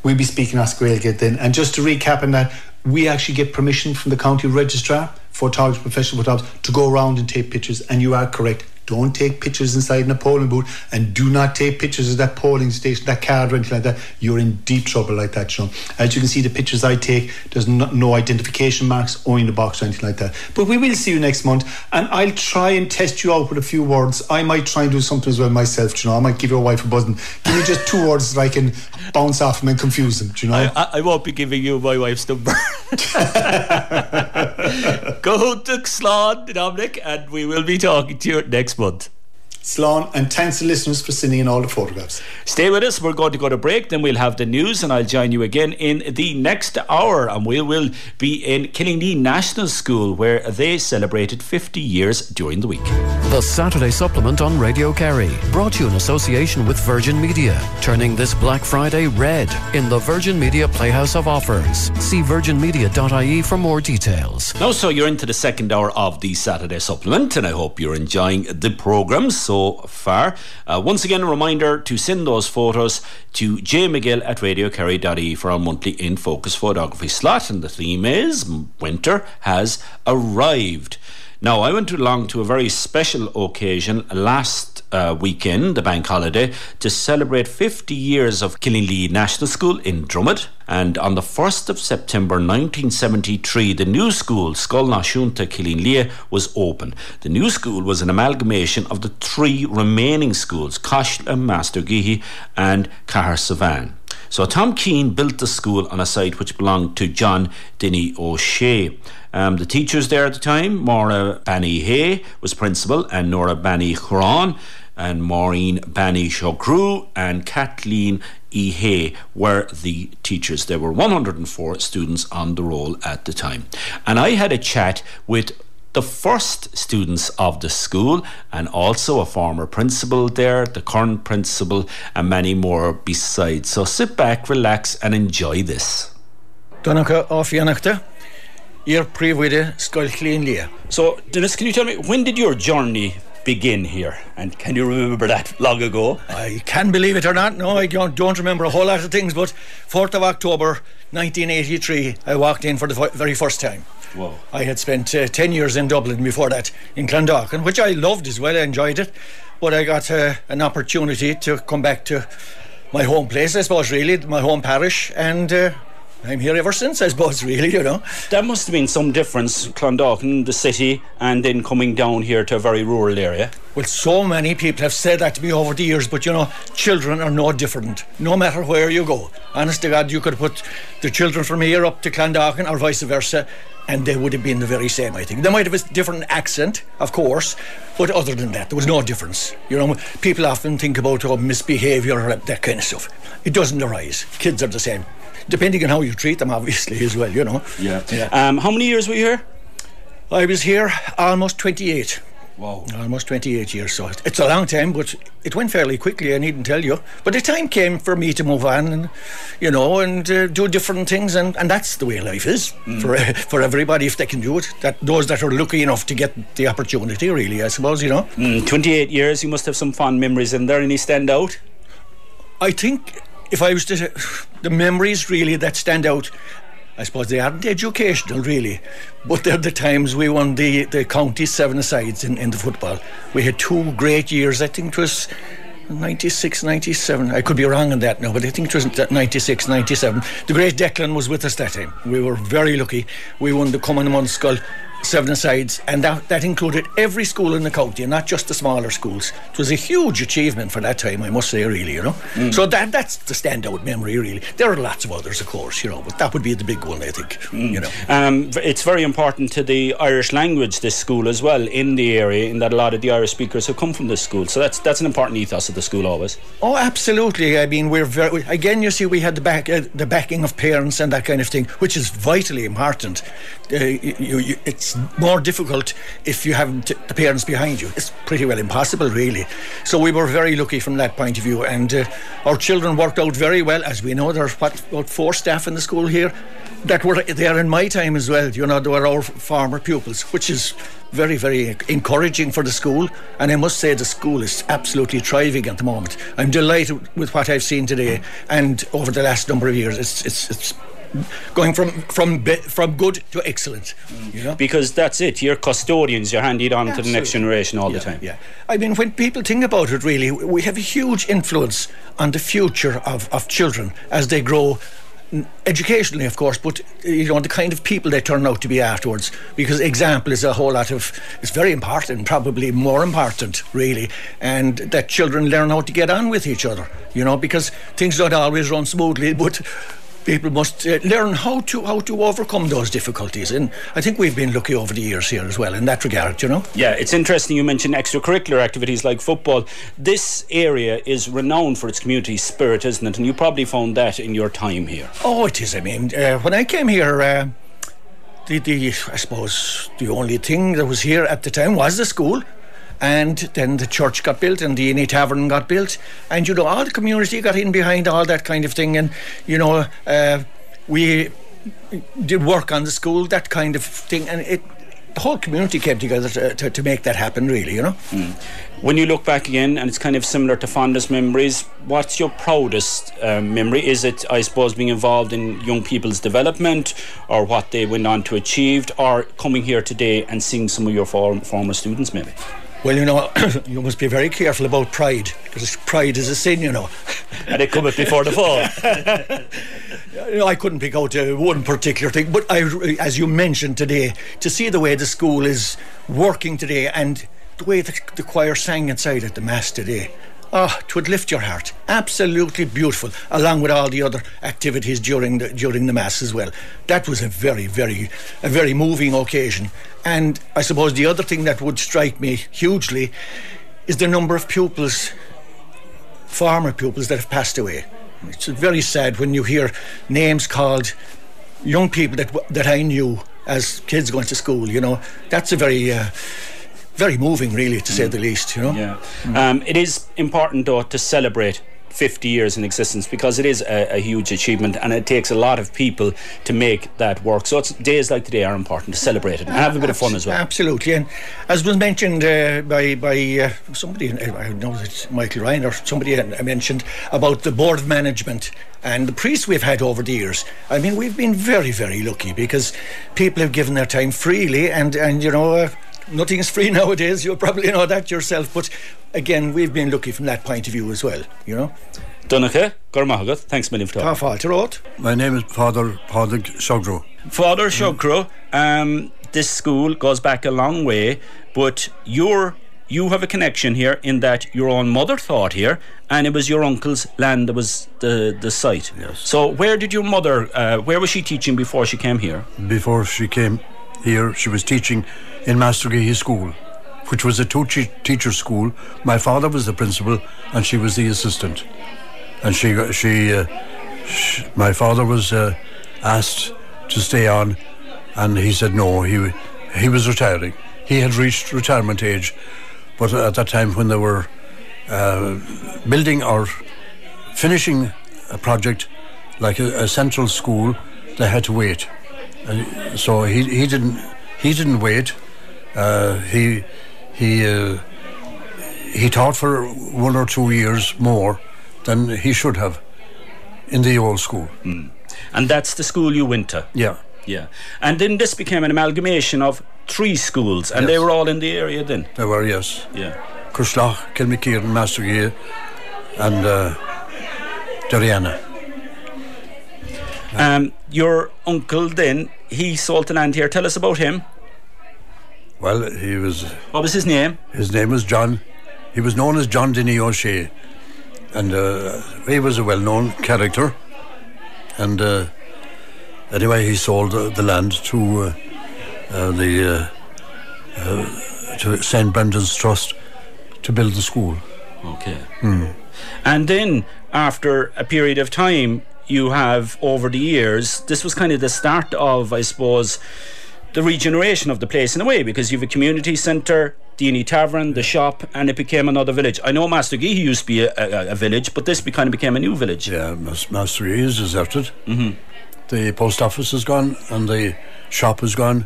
We'll be speaking as Gaeilge then. And just to recap on that, we actually get permission from the county registrar, photographers, professional photographers, to go around and take pictures. And you are correct. Don't take pictures inside in a polling booth and do not take pictures of that polling station, that card or anything like that. You're in deep trouble like that, Sean. As you can see, the pictures I take, there's no, no identification marks or in the box or anything like that. But we will see you next month and I'll try and test you out with a few words. I might try and do something as well myself, you know. I might give your wife a buzz and give me just two words that I can bounce off them and confuse them, Do you know. I, I, won't be giving you my wife's number. Go to Slán, Dominic, and we will be talking to you next month. Slán, and thanks to listeners for sending in all the photographs. Stay with us. We're going to go to break, then we'll have the news, and I'll join you again in the next hour. And we will be in Killinlee National School, where they celebrated 50 years during the week. The Saturday Supplement on Radio Kerry, brought to you in association with Virgin Media, turning this Black Friday red in the Virgin Media Playhouse of Offers. See virginmedia.ie for more details. Now, so you're into the second hour of the Saturday Supplement, and I hope you're enjoying the programmes so far. Uh, once again, a reminder to send those photos to jmcgill at radiokerry.ie for our monthly In Focus photography slot. And the theme is Winter has arrived. Now, I went along to a very special occasion last uh, weekend, the bank holiday, to celebrate 50 years of Killinlee National School in Dromod. And on the 1st of September 1973, the new school, Scoil Náisiúnta Killinlee, was opened. The new school was an amalgamation of the three remaining schools, Cashla, Mastergeehy, and Cahersavan. So Tom Keane built the school on a site which belonged to John Denny O'Shea. Um, the teachers there at the time, Maura Banny Hay was principal, and Nora Banny Huron, and Maureen Banny Shokru, and Kathleen E. Hay were the teachers. There were 104 students on the roll at the time. And I had a chat with the first students of the school and also a former principal there, the current principal, and many more besides. So sit back, relax, and enjoy this. Donnacha áfianachta ar príomhide Scoil Clean Lia. So, Dennis, can you tell me when did your journey begin here? And can you remember that long ago? I can believe it or not. No, I don't, don't remember a whole lot of things, but 4th of October 1983, I walked in for the very first time. Whoa. I had spent uh, 10 years in Dublin before that, in Clondalkin, which I loved as well, I enjoyed it. But I got uh, an opportunity to come back to my home place, I suppose, really, my home parish, and uh, I'm here ever since, I suppose, really, you know. There must have been some difference, Clondalkin, the city, and then coming down here to a very rural area. Well, so many people have said that to me over the years, but you know, children are no different, no matter where you go. Honest to God, you could put the children from here up to Clondalkin or vice versa, and they would have been the very same, I think. They might have a different accent, of course, but other than that, there was no difference. You know, people often think about oh, misbehaviour or that kind of stuff. It doesn't arise. Kids are the same depending on how you treat them, obviously, as well, you know. Yeah. yeah. Um, how many years were you here? I was here almost 28. Wow. Almost 28 years, so it's a long time, but it went fairly quickly, I needn't tell you. But the time came for me to move on and, you know, and uh, do different things, and, and that's the way life is mm. for uh, for everybody if they can do it. That Those that are lucky enough to get the opportunity, really, I suppose, you know. Mm, 28 years, you must have some fond memories in there. Any stand out? I think if I was to, the memories really that stand out, I suppose they aren't educational really, but they're the times we won the, the county seven sides in, in the football. We had two great years. I think it was 96, 97. I could be wrong on that now, but I think it was 96, 97. The great Declan was with us that time. We were very lucky. We won the Cumann na mBunscol seven sides, and that, that included every school in the county, and not just the smaller schools. It was a huge achievement for that time, I must say, really, you know. Mm. So that that's the standout memory, really. There are lots of others, of course, you know, but that would be the big one, I think, mm. you know. Um, it's very important to the Irish language, this school as well, in the area, in that a lot of the Irish speakers have come from this school. So that's that's an important ethos of the school always. Oh, absolutely. I mean, we're very, again, you see, we had the back uh, the backing of parents and that kind of thing, which is vitally important. Uh, you, you, it's it's more difficult if you haven't the parents behind you. It's pretty well impossible, really. So we were very lucky from that point of view, and uh, our children worked out very well. As we know, there's what about four staff in the school here that were there in my time as well. You know, they were our former pupils, which is very, very encouraging for the school. And I must say, the school is absolutely thriving at the moment. I'm delighted with what I've seen today and over the last number of years. It's, it's, it's going from from from good to excellent. You know, because that's it. You're custodians. You're handed on Absolutely. to the next generation all yeah, the time. Yeah, I mean, when people think about it, really, we have a huge influence on the future of of children as they grow educationally, of course, but you know the kind of people they turn out to be afterwards. Because example is a whole lot of it's very important, probably more important, really, and that children learn how to get on with each other. You know, because things don't always run smoothly, but people must uh, learn how to how to overcome those difficulties. And I think we've been lucky over the years here as well in that regard. You know. Yeah, it's interesting. You mentioned extracurricular activities like football. This area is renowned for its community spirit, isn't it? And you probably found that in your time here. Oh, it is. I mean, uh, when I came here. Uh, the, the, I suppose the only thing that was here at the time was the school and then the church got built and the Ine Tavern got built. And you know all the community got in behind all that kind of thing. And you know uh, we did work on the school that kind of thing. And it the whole community came together to, to, to make that happen really you know? Mm. when you look back again and it's kind of similar to fondest memories what's your proudest um, memory? Is it i suppose being involved in young people's development or what they went on to achieve or coming here today and seeing some of your form, former students maybe well, you know, you must be very careful about pride because pride is a sin, you know. and it cometh before the fall. you know, I couldn't pick out uh, one particular thing, but I, as you mentioned today, to see the way the school is working today and the way the, the choir sang inside at the mass today, Oh, it would lift your heart. Absolutely beautiful, along with all the other activities during the during the mass as well. That was a very, very, a very moving occasion. And I suppose the other thing that would strike me hugely is the number of pupils, former pupils that have passed away. It's very sad when you hear names called young people that that I knew as kids going to school. You know, that's a very uh, very moving, really, to say mm. the least. You know. Yeah. Mm. Um, it is important though to celebrate 50 years in existence because it is a, a, huge achievement and it takes a lot of people to make that work. So days like today are important to celebrate it and have a bit of fun as well. Absolutely, and as was mentioned uh, by by uh, somebody, I know it's Michael Ryan or somebody I mentioned about the board of management and the priests we've had over the years. I mean, we've been very very lucky because people have given their time freely and and you know. Uh, nothing is free nowadays. You probably know that yourself. But again, we've been lucky from that point of view as well. You know. Donacha, Gormahagat, thanks million for talking. My name is Father Padraig Shogro. Father Shogro, um, this school goes back a long way, but you're you have a connection here in that your own mother taught here, and it was your uncle's land that was the the site. Yes. So where did your mother? Uh, where was she teaching before she came here? Before she came here, she was teaching in Mastergeehy School, which was a two-teacher school. My father was the principal, and she was the assistant. And she, she, uh, she my father was uh, asked to stay on, and he said no. He, he was retiring. He had reached retirement age, but at that time when they were uh, building or finishing a project like a, a central school, they had to wait. Uh, so he, he didn't he didn't wait. Uh, he he uh, he taught for one or two years more than he should have in the old school. Mm. And that's the school you went to. Yeah. Yeah. And then this became an amalgamation of three schools, and yes. they were all in the area then. They were, yes. Yeah. Curslach, Kilmacere, Mastergear, and uh, Dariana. Um, your uncle then, he sold the land here. Tell us about him. Well, he was. What was his name? His name was John. He was known as John Denny O'Shea, and uh, he was a well-known character. And uh, anyway, he sold uh, the land to uh, uh, the uh, to St Brendan's Trust to build the school. Okay. Hmm. And then, after a period of time, you have over the years. This was kind of the start of, I suppose the regeneration of the place in a way because you have a community centre, Deany Tavern, the shop, and it became another village. I know Master Mastergeehy used to be a, a, a, village, but this kind of became a new village. Yeah, Mastergeehy is deserted. Mm-hmm. The post office is gone, and the shop is gone,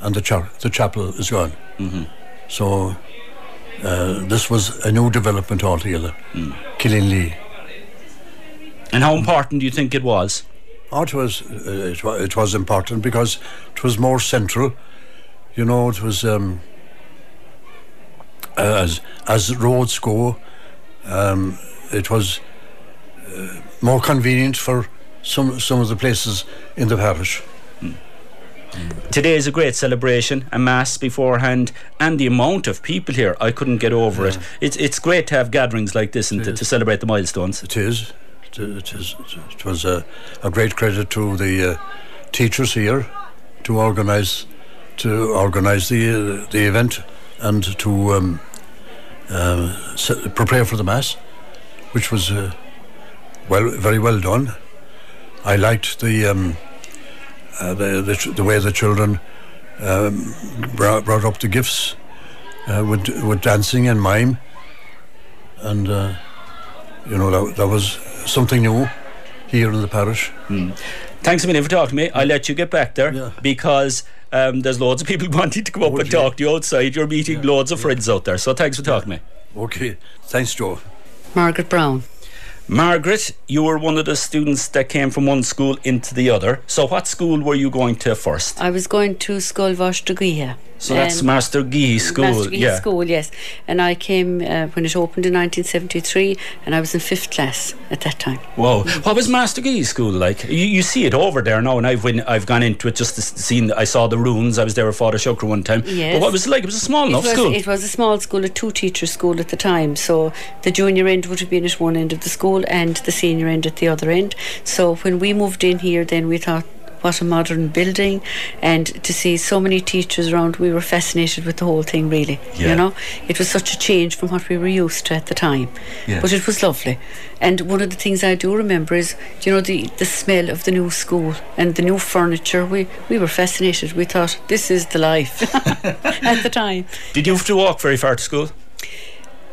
and the, cha- the chapel is gone. Mm-hmm. So uh, this was a new development altogether. Mm. Killinlee. And how important do you think it was? Oh, it was uh, it, was, it was important because it was more central. You know, it was um, as as roads go, um, it was uh, more convenient for some some of the places in the parish. Mm. Today is a great celebration, a mass beforehand, and the amount of people here, I couldn't get over yeah. it. It's it's great to have gatherings like this and to, to, celebrate the milestones. It is it, was a, a, great credit to the uh, teachers here to organise to organise the uh, the event and to um, uh, prepare for the mass, which was uh, well very well done. I liked the um, uh, the, the, the way the children um, brought, brought up the gifts uh, with with dancing and mime, and you know that, that was something new here in the parish. Mm. Thanks a million for talking to me. I'll let you get back there yeah. because um, there's loads of people wanting to come up oh, and yeah. talk to you outside. You're meeting yeah. loads of friends out there. So thanks for talking to me. Okay. Thanks, Joe. Margaret Brown. Margaret, you were one of the students that came from one school into the other. So, what school were you going to first? I was going to Scoil Vaishtregaoithe. So that's Mastergeehy School, Master Gee yeah. School, yes. And I came uh, when it opened in 1973, and I was in fifth class at that time. Whoa! What was Mastergeehy School like? You, you see it over there now, and I've when I've gone into it just to see. I saw the ruins. I was there with Father Shukra one time. Yes. But what was it like? It was a small enough was, school. It was a small school, a two-teacher school at the time. So the junior end would have been at one end of the school, and the senior end at the other end. So when we moved in here, then we thought what a modern building, and to see so many teachers around, we were fascinated with the whole thing. Really, yeah. you know, it was such a change from what we were used to at the time, yeah. but it was lovely. And one of the things I do remember is, you know, the the smell of the new school and the new furniture. We we were fascinated. We thought this is the life at the time. Did you have to walk very far to school?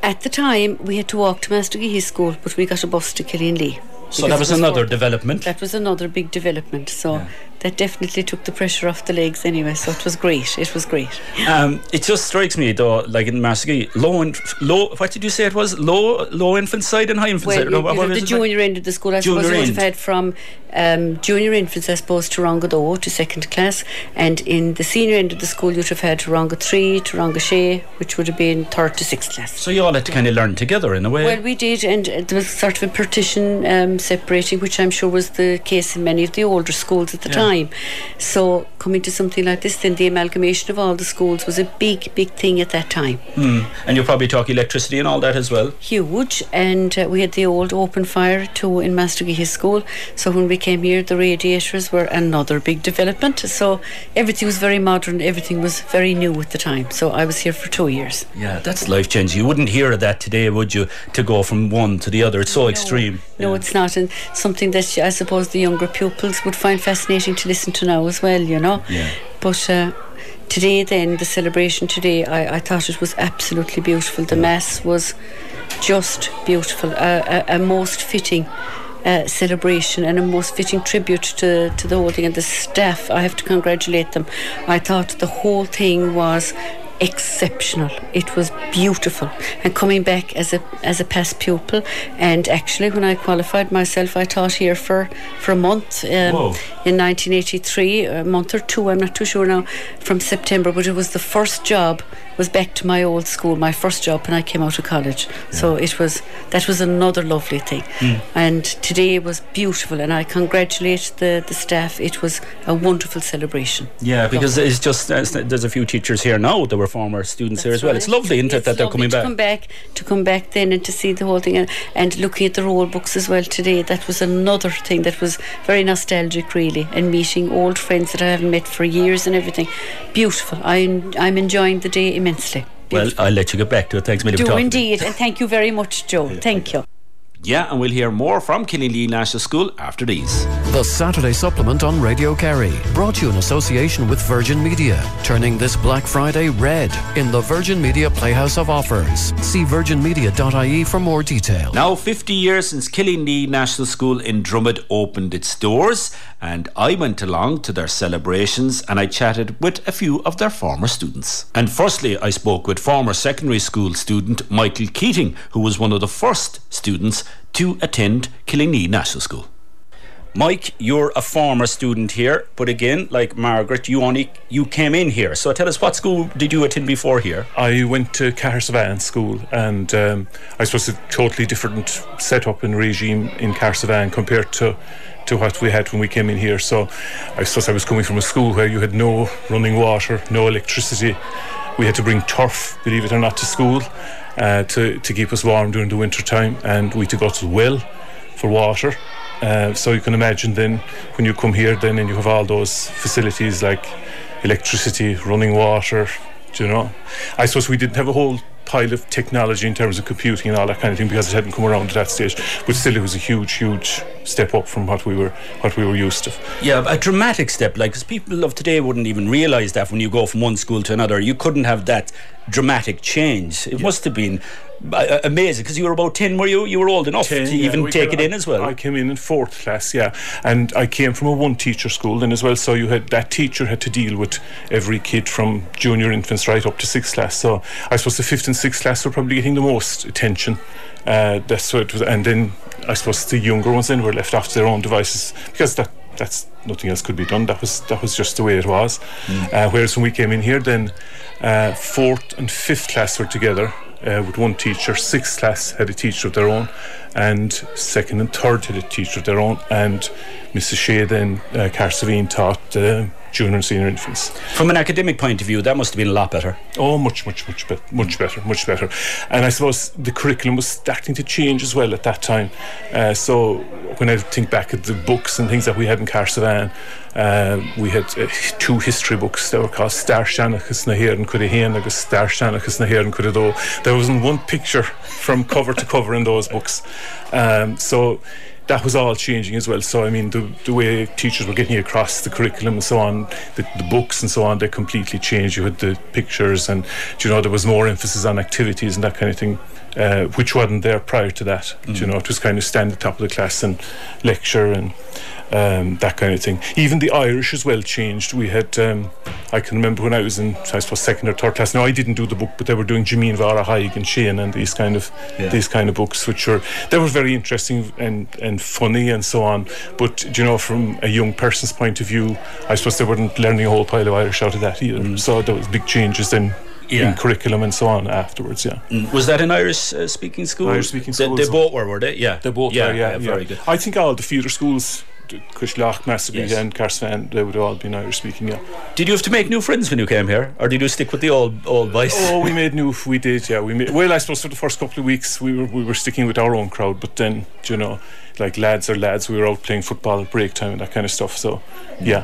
At the time, we had to walk to Master Mastergeehy School, but we got a bus to Killinlee. So that was another development. That was another big development. So yeah. That definitely took the pressure off the legs anyway. So it was great. It was great. Um, it just strikes me though, like in Marsegui, low and low. What did you say it was? Low, low infant side and high infant well, side. You, you know, the junior like? end of the school. I junior suppose would have had from um, junior infants, I suppose, to Rongo to second class, and in the senior end of the school, you'd have had Rongo three to Rongo Shea, which would have been third to sixth class. So you all had to kind of learn together in a way. Well, we did, and there was sort of a partition. Um, separating, which I'm sure was the case in many of the older schools at the yeah. time. So coming to something like this, then the amalgamation of all the schools was a big, big thing at that time. Mm. And you probably talk electricity and all that as well. Huge, and uh, we had the old open fire too in Mastergeehy School. So when we came here, the radiators were another big development. So everything was very modern. Everything was very new at the time. So I was here for two years. Yeah, that's life changing. You wouldn't hear of that today, would you? To go from one to the other, it's so no. extreme. No, yeah. it's not, and something that I suppose the younger pupils would find fascinating to listen to now as well. You know, yeah. but. Uh, today, then the celebration today, I, I thought it was absolutely beautiful. The mass was just beautiful, uh, a, a, most fitting uh, celebration and a most fitting tribute to, to the whole thing. And the staff, I have to congratulate them. I thought the whole thing was exceptional. It was beautiful. And coming back as a as a past pupil, and actually when I qualified myself, I taught here for for a month um, in 1983, a month or two. I'm not too sure now from September, but it was the first job was back to my old school, my first job when I came out of college. Yeah. So it was that was another lovely thing. Mm. And today was beautiful, and I congratulate the the staff. It was a wonderful celebration. Yeah, because lovely. it's just there's a few teachers here now that were former students That's here as well. Right. It's lovely, isn't it's it, that they're coming to back? come back to come back then and to see the whole thing and, and looking at the roll books as well today. That was another thing that was very nostalgic, really, and meeting old friends that I haven't met for years and everything. Beautiful. I'm I'm enjoying the day immensely. Beautiful. Well, I'll let you get back to it. Thanks, Do indeed, and thank you very much, Joe. Thank you. Yeah, and we'll hear more from Killinlee National School after these. The Saturday Supplement on Radio Kerry, brought to you in association with Virgin Media, turning this Black Friday red in the Virgin Media Playhouse of Offers. See virginmedia.ie for more detail. Now, 50 years since Killinlee National School in Dromod opened its doors, and I went along to their celebrations and I chatted with a few of their former students. And firstly, I spoke with former secondary school student Michael Keating, who was one of the first students to attend Killinlee National School. Mike, you're a former student here, but again, like Margaret, you only you came in here. So tell us, what school did you attend before here? I went to Cahersavan School, and um, I suppose a totally different setup and regime in Cahersavan compared to to what we had when we came in here. So I suppose I was coming from a school where you had no running water, no electricity. We had to bring turf, believe it or not, to school uh, to, to keep us warm during the winter time, and we had to go to the well for water. Uh, so you can imagine then when you come here, then and you have all those facilities like electricity, running water. you know? I suppose we didn't have a whole pile of technology in terms of computing and all that kind of thing because it hadn't come around at that stage. But still, it was a huge, huge step up from what we were what we were used to. Yeah, a dramatic step. Like, because people of today wouldn't even realise that when you go from one school to another, you couldn't have that dramatic change. It yeah. must have been amazing because you were about 10 were you you were old enough 10, to yeah, even take came, it in as well I came in in fourth class yeah and I came from a one teacher school then as well so you had that teacher had to deal with every kid from junior infants right up to sixth class so I suppose the fifth and sixth class were probably getting the most attention uh, that's what it was and then I suppose the younger ones then were left off to their own devices because that that's nothing else could be done. That was that was just the way it was. Mm. Uh, whereas when we came in here, then uh, fourth and fifth class were together, uh, with one teacher. Sixth class had a teacher of their own, and second and third had a teacher of their own. And Mrs. Shea then, uh, Carsavine taught uh, junior and senior infants. From an academic point of view, that must have been a lot better. Oh, much, much, much, be- much better, much better. And I suppose the curriculum was starting to change as well at that time. Uh, so when I think back at the books and things that we had in Carsavan, uh, we had uh, two history books that were called Star Shanachas na Hare and Cudahan agus Star Shanachas na Hare and Cudado. There wasn't one picture from cover to cover in those books. Um, so that was all changing as well. So I mean, the, the way teachers were getting across the curriculum and so on, the, the books and so on, they completely changed. You had the pictures, and you know there was more emphasis on activities and that kind of thing. Uh, which wasn't there prior to that. Mm. You know, it was kind of stand at the top of the class and lecture and um, that kind of thing. Even the Irish as well changed. We had, um, I can remember when I was in, I suppose, second or third class. Now I didn't do the book, but they were doing Jimín Mháire Thaidhg and Shane and these kind of Yeah. these kind of books, which were they were very interesting and and funny and so on. But you know, from a young person's point of view, I suppose they weren't learning a whole pile of Irish out of that either. So there was big changes then. Yeah. In curriculum and so on afterwards, yeah. Mm. Was that an Irish uh, speaking school? Irish-speaking They- school, They, so- both were, were they? Yeah. They both yeah, are, yeah, very yeah. good. I think all the feeder schools, Cushlach, Massabee, Yes. and Carsvan, they would have all been Irish speaking, yeah. Did you have to make new friends when you came here, or did you stick with the old old boys? Oh, we made new. We did, yeah. We made. Well, I suppose for the first couple of weeks we were we were sticking with our own crowd, but then you know, like lads are lads. We were out playing football at break time and that kind of stuff. So, yeah.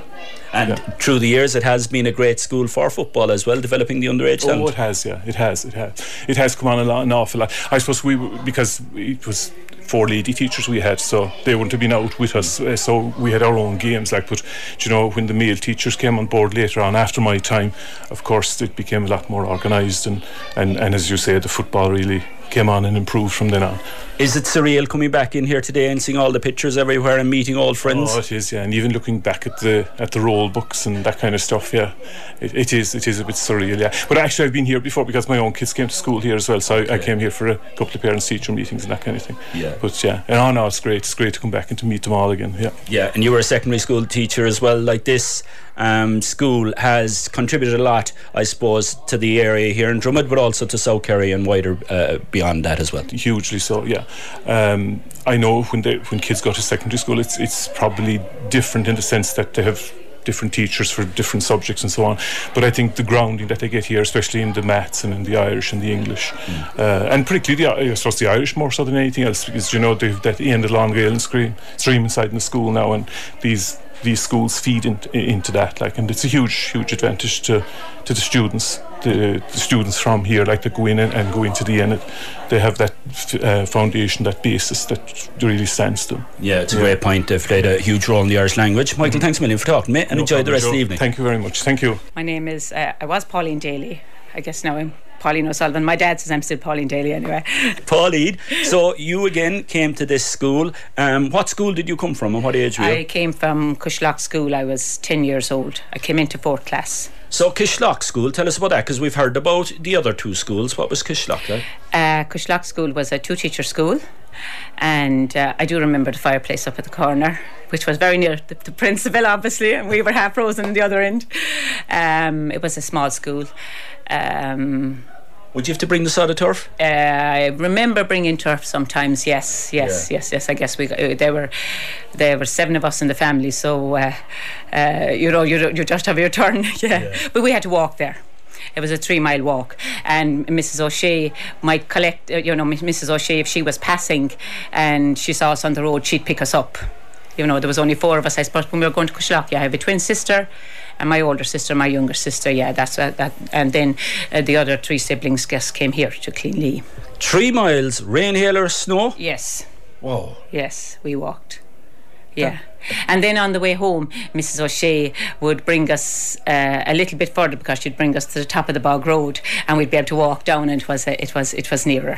and yeah. through the years, it has been a great school for football as well, developing the underage Oh, talent. it has, yeah. It has, it has. It has come on a lot, an awful lot. I suppose we because it was four lady teachers we had, so they wouldn't have been out with us. uh, So we had our own games. Like, but do you know, when the male teachers came on board later on after my time, of course, it became a lot more organised, and, and and as you say, the football really came on and improved from then on. Is it surreal coming back in here today and seeing all the pictures everywhere and meeting old friends? Oh, it is, yeah. And even looking back at the at the roll books and that kind of stuff, yeah, it, it is it is a bit surreal, yeah. But actually, I've been here before because my own kids came to school here as well, so I, I came here for a couple of parents teacher meetings and that kind of thing. Yeah. But yeah, and oh no, it's great. It's great to come back and to meet them all again. Yeah. Yeah, and you were a secondary school teacher as well. Like this um, school has contributed a lot, I suppose, to the area here in Dromod, but also to South Kerry and wider uh, beyond that as well. hugely so. Yeah, um, I know when they when kids go to secondary school, it's it's probably different in the sense that they have different teachers for different subjects and so on. But I think the grounding that they get here, especially in the maths and in the Irish and the English, uh, and particularly the I suppose the Irish more so than anything else, because you know they've that end of Long Gael stream stream inside in the school now, and these these schools feed in, into that like and it's a huge huge advantage to to the students the, the students from here like to go in and, and go into the end they have that f- uh, foundation that basis that really stands to them Yeah, it's a great point. They've played a huge role in the Irish language. Michael, thanks a million for talking to me and No enjoy the problem, rest of the evening. thank you very much thank you My name is, uh, I was Pauline Daly. I guess now I'm Pauline O'Sullivan. My dad says I'm still Pauline Daly anyway. Pauline, so you again came to this school. Um, what school did you come from and what age were you? I came from Cushlock School. I was 10 years old. I came into fourth class. So Kishlock School, tell us about that because we've heard about the other two schools. What was Kishlock like? Uh, Cushlock School was a two teacher school. And uh, I do remember the fireplace up at the corner, which was very near the, the principal, obviously, and we were half frozen on the other end. Um, it was a small school. Um, Would you have to bring the sod of turf? Uh, I remember bringing turf sometimes. Yes, yes, Yeah. yes, yes. I guess we uh, there were there were seven of us in the family, so uh, uh, you know you you just have your turn. yeah. but we had to walk there. It was a three mile walk, and Mrs. O'Shea might collect. Uh, you know, Mrs. O'Shea if she was passing and she saw us on the road, she'd pick us up. You know, there was only four of us. I suppose when we were going to. Yeah, I have a twin sister, and my older sister, my younger sister. Yeah, that's uh, that. And then uh, the other three siblings just came here to Cleanlee. Three miles, rain, hail, or snow? Yes. Whoa. Yes, we walked. Yeah. And then on the way home, Mrs. O'Shea would bring us uh, a little bit further because she'd bring us to the top of the bog road, and we'd be able to walk down, and it was uh, it was it was nearer.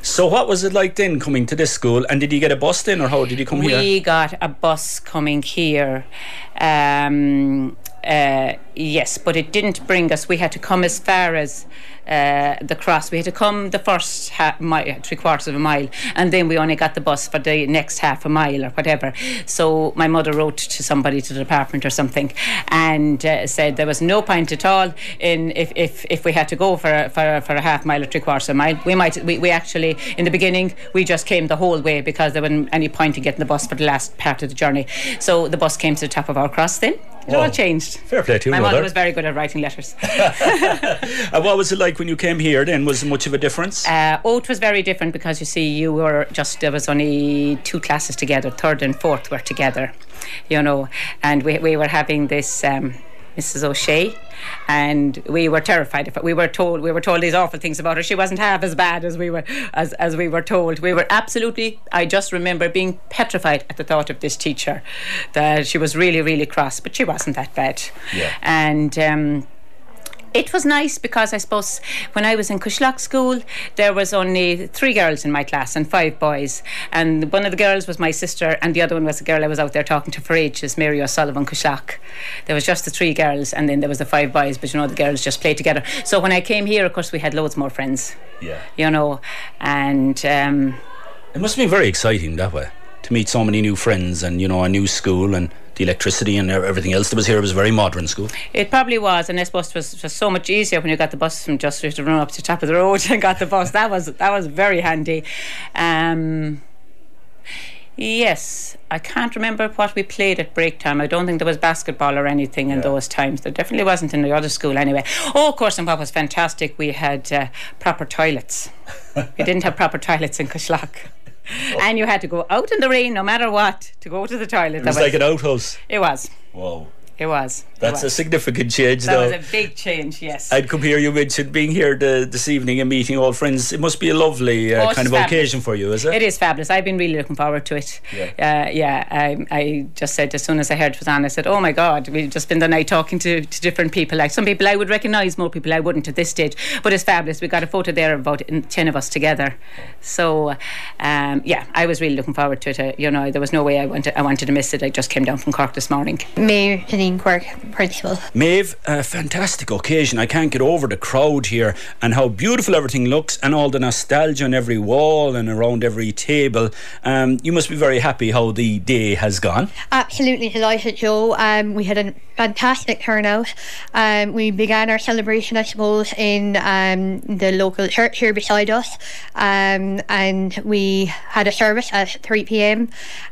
So what was it like then coming to this school? And did you get a bus then, or how did you come we here? We got a bus coming here. Um, uh, yes, but it didn't bring us. We had to come as far as uh, the cross. We had to come the first half mile, three quarters of a mile, and then we only got the bus for the next half a mile or whatever. So my mother wrote to somebody to the department or something, and uh, said there was no point at all in if, if, if we had to go for a, for, a, for a half mile or three quarters of a mile. We might we, we actually in the beginning we just came the whole way because there wasn't any point in getting the bus for the last part of the journey. So the bus came to the top of our cross then. It all changed. Fair play to you, My mother. mother was very good at writing letters. And what was it like when you came here then? Was there much of a difference? Uh, oh, it was very different because you see, you were just there was only two classes together. Third and fourth were together, you know, and we we were having this. Um, Mrs. O'Shea, and we were terrified of it. We were told we were told these awful things about her. She wasn't half as bad as we were as, as we were told. We were absolutely. I just remember being petrified at the thought of this teacher, that she was really really cross, but she wasn't that bad. Yeah. And. Um, It was nice because I suppose when I was in Coisleach school, there was only three girls in my class and five boys. And one of the girls was my sister, and the other one was a girl I was out there talking to for ages, Mary O'Sullivan Coisleach. There was just the three girls, and then there was the five boys, but you know, the girls just played together. So when I came here, of course, we had loads more friends. Yeah. You know, and. Um, it must have been very exciting that way to meet so many new friends and, you know, a new school and the electricity and everything else that was here was a very modern school. It probably was, and I suppose it was, was so much easier when you got the bus from just to run up to the top of the road and got the bus. That was that was very handy. Um, Yes, I can't remember what we played at break time. I don't think there was basketball or anything in yeah. those times. There definitely wasn't in the other school anyway. Oh, of course, and what was fantastic, we had uh, proper toilets. we didn't have proper toilets in Coisleach. Oh. And you had to go out in the rain, no matter what, to go to the toilet. It was, was like an outhouse. It was. Whoa. It was. That's it was. a significant change, that though. That was a big change, yes. I'd come here, you mentioned being here the, this evening and meeting old friends. It must be a lovely uh, oh, kind of fabulous. occasion for you, is it? It is fabulous. I've been really looking forward to it. Yeah. Uh, yeah, I, I, just said as soon as I heard it was on, I said, oh my God, we've just spent the night talking to, to different people. Like some people I would recognise, more people I wouldn't at this stage. But it's fabulous. We got a photo there of about 10 of us together. So, um, yeah, I was really looking forward to it. Uh, you know, there was no way I wanted, I wanted to miss it. I just came down from Cork this morning. Mayor Janine Quirk, Maeve, a fantastic occasion. I can't get over the crowd here and how beautiful everything looks and all the nostalgia on every wall and around every table. Um, you must be very happy how the day has gone. Absolutely delighted, Joe. Um, we had a fantastic turnout. Um, we began our celebration, I suppose, in um, the local church here beside us, um, and we had a service at 3 pm,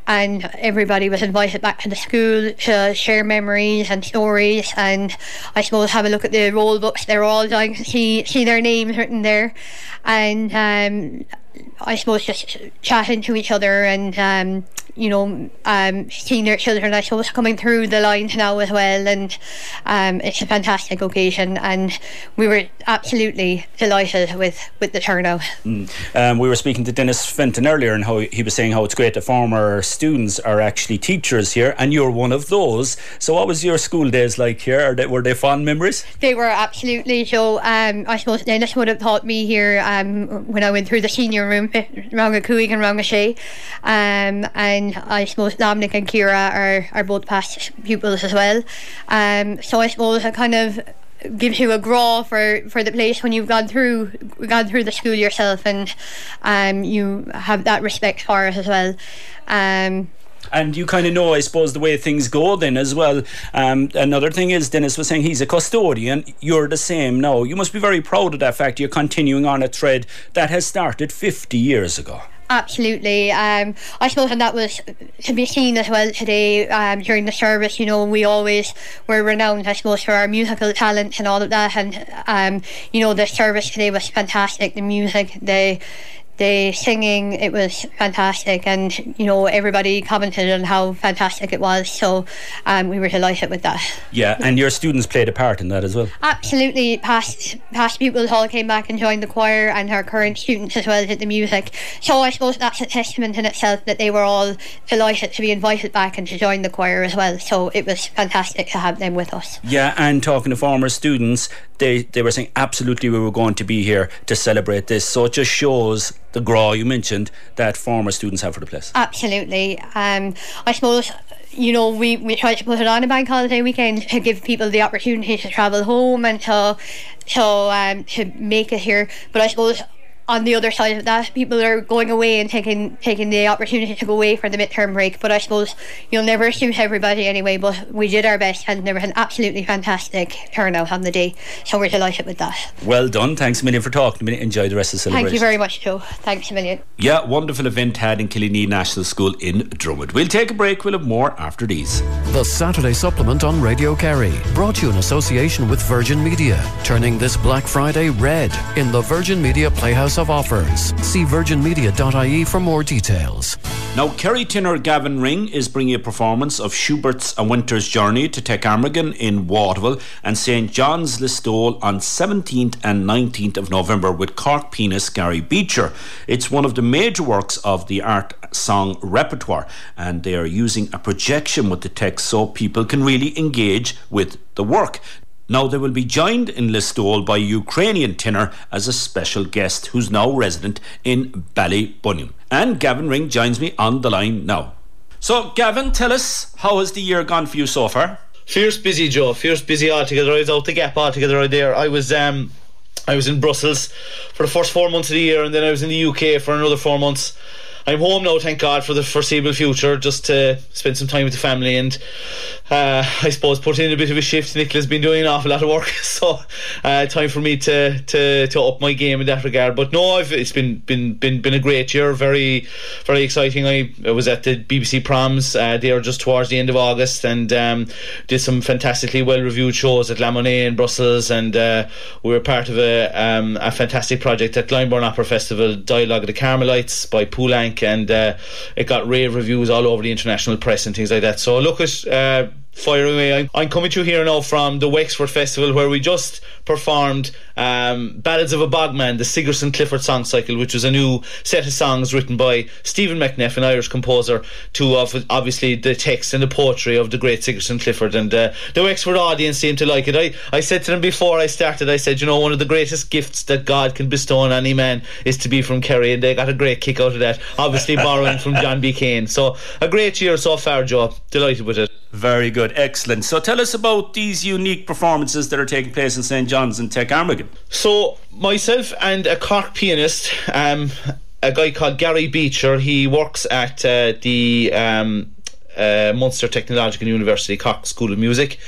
and everybody was invited back to the school to share memories and stories, and I suppose have a look at the roll books. They're all to see see their names written there, and um, I suppose just chatting to each other and um, you know um, seeing their children I suppose coming through the lines now as well and um, it's a fantastic occasion and we were absolutely delighted with, with the turnout. Mm. Um, we were speaking to Dennis Fenton earlier and how he was saying how it's great that former students are actually teachers here and you're one of those. So what was your school days like here? They, were they fond memories? They were absolutely so um, I suppose Dennis would have taught me here um, when I went through the senior room Ranga Cooig and Ranga Shea. Um, I suppose Dominic and Kira are, are both past pupils as well. Um, so I suppose it kind of gives you a grá for, for the place when you've gone through gone through the school yourself and um, you have that respect for it as well. Um, and you kind of know, I suppose, the way things go then as well. Um, another thing is, Dennis was saying he's a custodian. You're the same now. You must be very proud of that fact. You're continuing on a thread that has started 50 years ago. Absolutely. Um, I suppose and that was to be seen as well today um, during the service. You know, we always were renowned, I suppose, for our musical talent and all of that. And, um, you know, the service today was fantastic. The music, the the singing it was fantastic. And you know everybody commented on how fantastic it was. So um, we were delighted with that. Yeah and your students played a part in that as well. Absolutely. Past past pupils all came back and joined the choir and our current students as well did the music. So I suppose that's a testament in itself that they were all delighted to be invited back and to join the choir as well. So it was fantastic to have them with us. Yeah and talking to former students they, they were saying absolutely we were going to be here to celebrate this. So it just shows the grá you mentioned that former students have for the place. Absolutely. Um, I suppose you know, we, we try to put it on a bank holiday weekend to give people the opportunity to travel home and to to um, to make it here. But I suppose on the other side of that, people are going away and taking taking the opportunity to go away for the midterm break. But I suppose you'll never suit everybody anyway. But we did our best, and there was an absolutely fantastic turnout on the day. So we're delighted with that. Well done. Thanks a million for talking to me. Enjoy the rest of the celebration. Thank you very much, Joe. Thanks a million. Yeah, wonderful event had in Killinlee National School in Dromod. We'll take a break. We'll have more after these. The Saturday Supplement on Radio Kerry, brought to you in association with Virgin Media, turning this Black Friday red in the Virgin Media Playhouse of offers. See virginmedia.ie for more details. Now, Kerry tenor Gavin Ring is bringing a performance of Schubert's A Winter's Journey to Tech Amergin in Waterville and St John's Listowel on 17th and 19th of November with Cork pianist Gary Beecher. It's one of the major works of the art song repertoire, and they are using a projection with the text so people can really engage with the work. Now they will be joined in Listowel by Ukrainian tenor as a special guest who's now resident in Ballybunion. And Gavin Ring joins me on the line now. So Gavin, tell us how has the year gone for you so far? Fierce busy, Joe. Fierce busy altogether. I was out the gap altogether right there. I was um I was in Brussels for the first four months of the year and then I was in the UK for another four months. I'm home now, thank God, for the foreseeable future, just to spend some time with the family and uh, I suppose put in a bit of a shift. Nicola's been doing an awful lot of work, so uh, time for me to, to to up my game in that regard. But no, I've, it's been been been been a great year, very very exciting. I, I was at the BBC Proms uh, there just towards the end of August and um, did some fantastically well reviewed shows at La Monnaie in Brussels, and uh, we were part of a um, a fantastic project at Glyndebourne Opera Festival, Dialogue of the Carmelites by Poulenc and uh, it got rave reviews all over the international press and things like that. So look at. Uh, fire away. I'm, I'm, coming to you here now from the Wexford Festival where we just performed um, Ballads of a Bogman, the Sigerson Clifford song cycle, which was a new set of songs written by Stephen McNeff, an Irish composer, to obviously the text and the poetry of the great Sigerson Clifford. And uh, the Wexford audience seemed to like it. I, I said to them before I started, I said, you know, one of the greatest gifts that God can bestow on any man is to be from Kerry, and they got a great kick out of that, obviously borrowing from John B. Keane. So a great year so far, Joe. Delighted with it. Very good, excellent. So tell us about these unique performances that are taking place in St John's and Tech Amergin. So myself and a Cork pianist, um, a guy called Gary Beecher, he works at uh, the um, uh, Munster Technological University, Cork School of Music.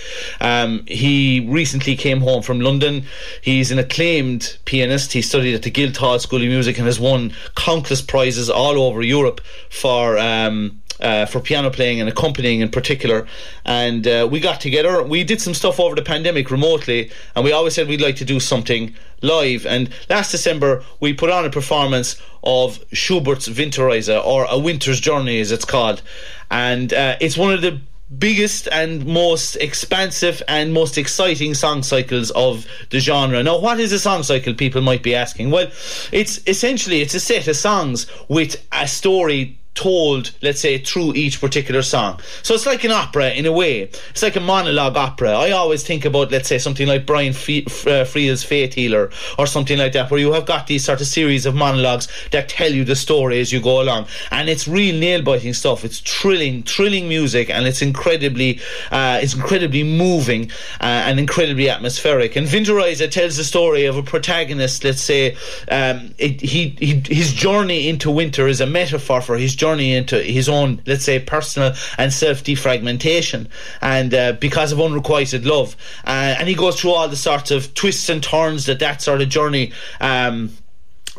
Um, he recently came home from London. He's an acclaimed pianist. He studied at the Guildhall School of Music and has won countless prizes all over Europe for. Um, uh, for piano playing and accompanying in particular. And uh, we got together. We did some stuff over the pandemic remotely, and we always said we'd like to do something live. And last December, we put on a performance of Schubert's Winterreise, or A Winter's Journey, as it's called. And uh, it's one of the biggest and most expansive and most exciting song cycles of the genre. Now, what is a song cycle? People might be asking. Well, it's essentially it's a set of songs with a story told, let's say, through each particular song. So it's like an opera in a way. It's like a monologue opera. I always think about, let's say, something like Brian F- uh, Faith Healer or something like that, where you have got these sort of series of monologues that tell you the story as you go along. And it's real nail biting stuff. It's thrilling, thrilling music, and it's incredibly, uh, it's incredibly moving uh, and incredibly atmospheric. And Winterreise tells the story of a protagonist. Let's say um, it, he, he his journey into winter is a metaphor for his journey journey into his own, let's say, personal and self defragmentation, and uh, because of unrequited love, uh, and he goes through all the sorts of twists and turns that that sort of journey um,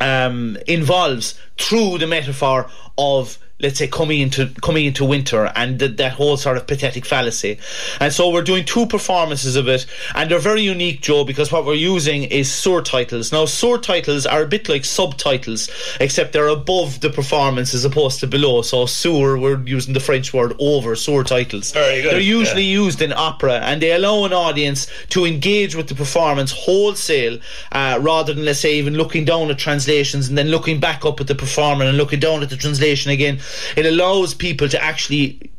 um, involves through the metaphor of let's say coming into coming into winter and th- that whole sort of pathetic fallacy. And so we're doing two performances of it and they're very unique joe because what we're using is surtitles now surtitles are a bit like subtitles except they're above the performance as opposed to below. So sur we're using the french word over surtitles they're usually yeah. used in opera and they allow an audience to engage with the performance wholesale uh, rather than let's say even looking down at translations and then looking back up at the performer and looking down at the translation again it allows people to actually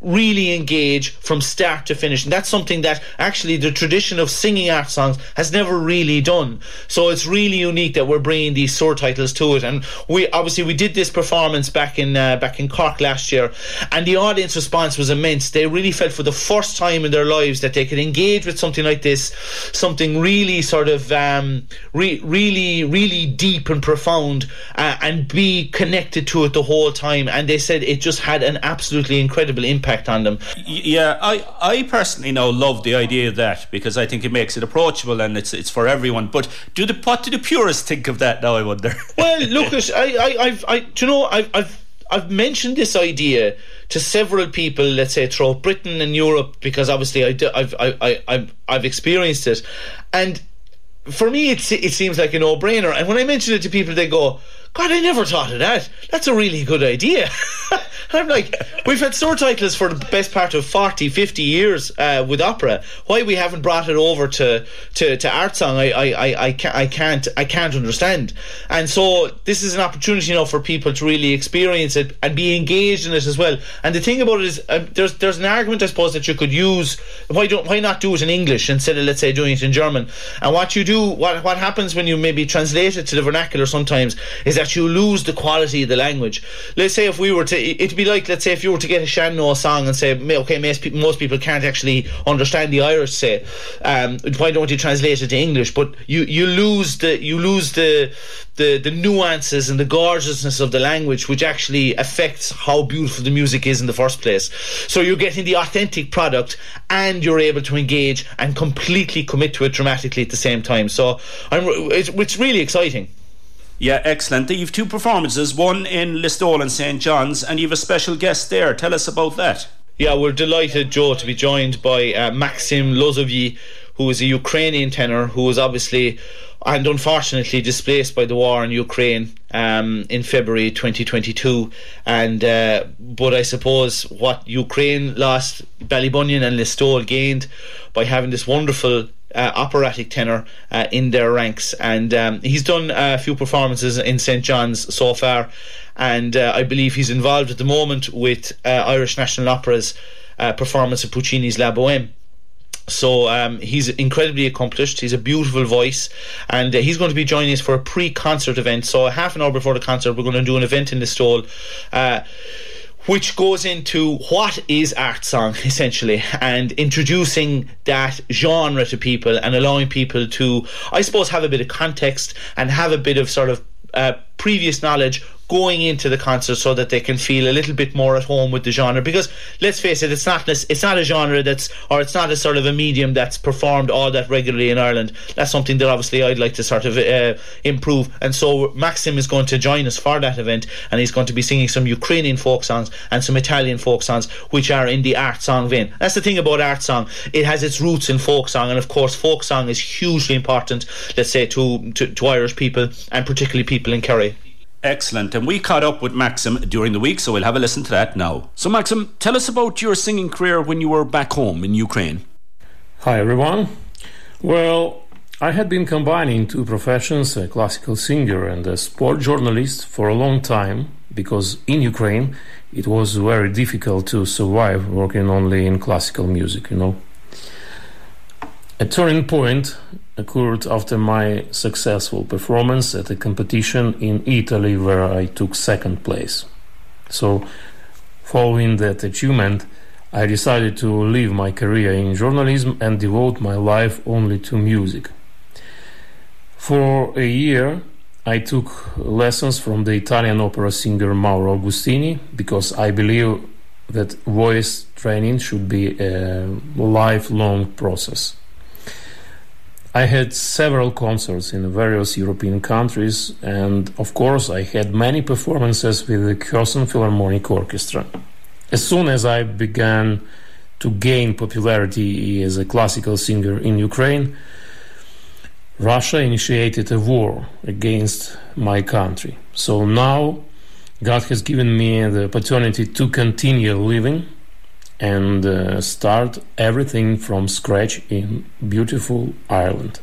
really engage from start to finish. And that's something that actually the tradition of singing art songs has never really done. So it's really unique that we're bringing these surtitles to it. And we obviously we did this performance back in uh, back in Cork last year. And the audience response was immense. They really felt for the first time in their lives that they could engage with something like this something really sort of um, re- really really deep and profound uh, and be connected to it the whole time. And they said it just had an absolutely incredible impact impact on them. Yeah, I, I personally now love the idea of that because I think it makes it approachable and it's it's for everyone. But do the what do the purists think of that now? I wonder. well, Lucas, I, I, I've, I, do you know, I've, I've, I've mentioned this idea to several people, let's say throughout Britain and Europe, because obviously I, I've, I, I, I've experienced it, and for me, it, it seems like a no-brainer. And when I mention it to people, they go, God, I never thought of that. That's a really good idea. I'm like, we've had surtitles for the best part of 40, 50 years uh, with opera. Why we haven't brought it over to, to, to art song, I, I, I, I, can't, I, can't, understand. And so this is an opportunity, know, for people to really experience it and be engaged in it as well. And the thing about it is, um, there's there's an argument, I suppose, that you could use. Why don't why not do it in English instead of let's say doing it in German? And what you do, what what happens when you maybe translate it to the vernacular sometimes is that you lose the quality of the language. Let's say if we were to, it'd be like let's say if you were to get a Sean-Nós song and say, okay, most people, most people can't actually understand the Irish say, um, why don't you translate it to English? But you you lose the you lose the the the nuances and the gorgeousness of the language, which actually affects how beautiful the music is in the first place. So you're getting the authentic product, and you're able to engage and completely commit to it dramatically at the same time. So I'm, it's, it's really exciting. Yeah, excellent. You've two performances, one in Listowel and St John's, and you've a special guest there. Tell us about that. Yeah, we're delighted, Joe, to be joined by uh, Maxim Lozovyi, who is a Ukrainian tenor who was obviously and unfortunately displaced by the war in Ukraine um, in February 2022. And uh, but I suppose what Ukraine lost, Ballybunion and Listowel gained by having this wonderful uh, operatic tenor uh, in their ranks. And um, he's done a few performances in St John's so far, and uh, I believe he's involved at the moment with uh, Irish National Opera's uh, performance of Puccini's La Boheme. So um, he's incredibly accomplished. He's a beautiful voice, and uh, he's going to be joining us for a pre-concert event. So half an hour before the concert, we're going to do an event in Listowel. Uh, which goes into what is art song essentially and introducing that genre to people and allowing people to i suppose have a bit of context and have a bit of sort of uh, previous knowledge going into the concert so that they can feel a little bit more at home with the genre. Because let's face it it's not it's not a genre that's or it's not a sort of a medium that's performed all that regularly in Ireland. That's something that obviously I'd like to sort of uh, improve. And so Maxim is going to join us for that event and he's going to be singing some Ukrainian folk songs and some Italian folk songs which are in the art song vein. That's the thing about art song. It has its roots in folk song and of course folk song is hugely important let's say to, to, to Irish people and particularly people in Kerry Excellent. And we caught up with Maxim during the week, so we'll have a listen to that now. So, Maxim, tell us about your singing career when you were back home in Ukraine. Hi, everyone. Well, I had been combining two professions, a classical singer and a sport journalist, for a long time because in Ukraine it was very difficult to survive working only in classical music, you know. A turning point occurred after my successful performance at a competition in Italy where I took second place. So, following that achievement, I decided to leave my career in journalism and devote my life only to music. For a year, I took lessons from the Italian opera singer Mauro Agustini because I believe that voice training should be a lifelong process. I had several concerts in various European countries, and of course, I had many performances with the Kherson Philharmonic Orchestra. As soon as I began to gain popularity as a classical singer in Ukraine, Russia initiated a war against my country. So now God has given me the opportunity to continue living and uh, start everything from scratch in beautiful Ireland.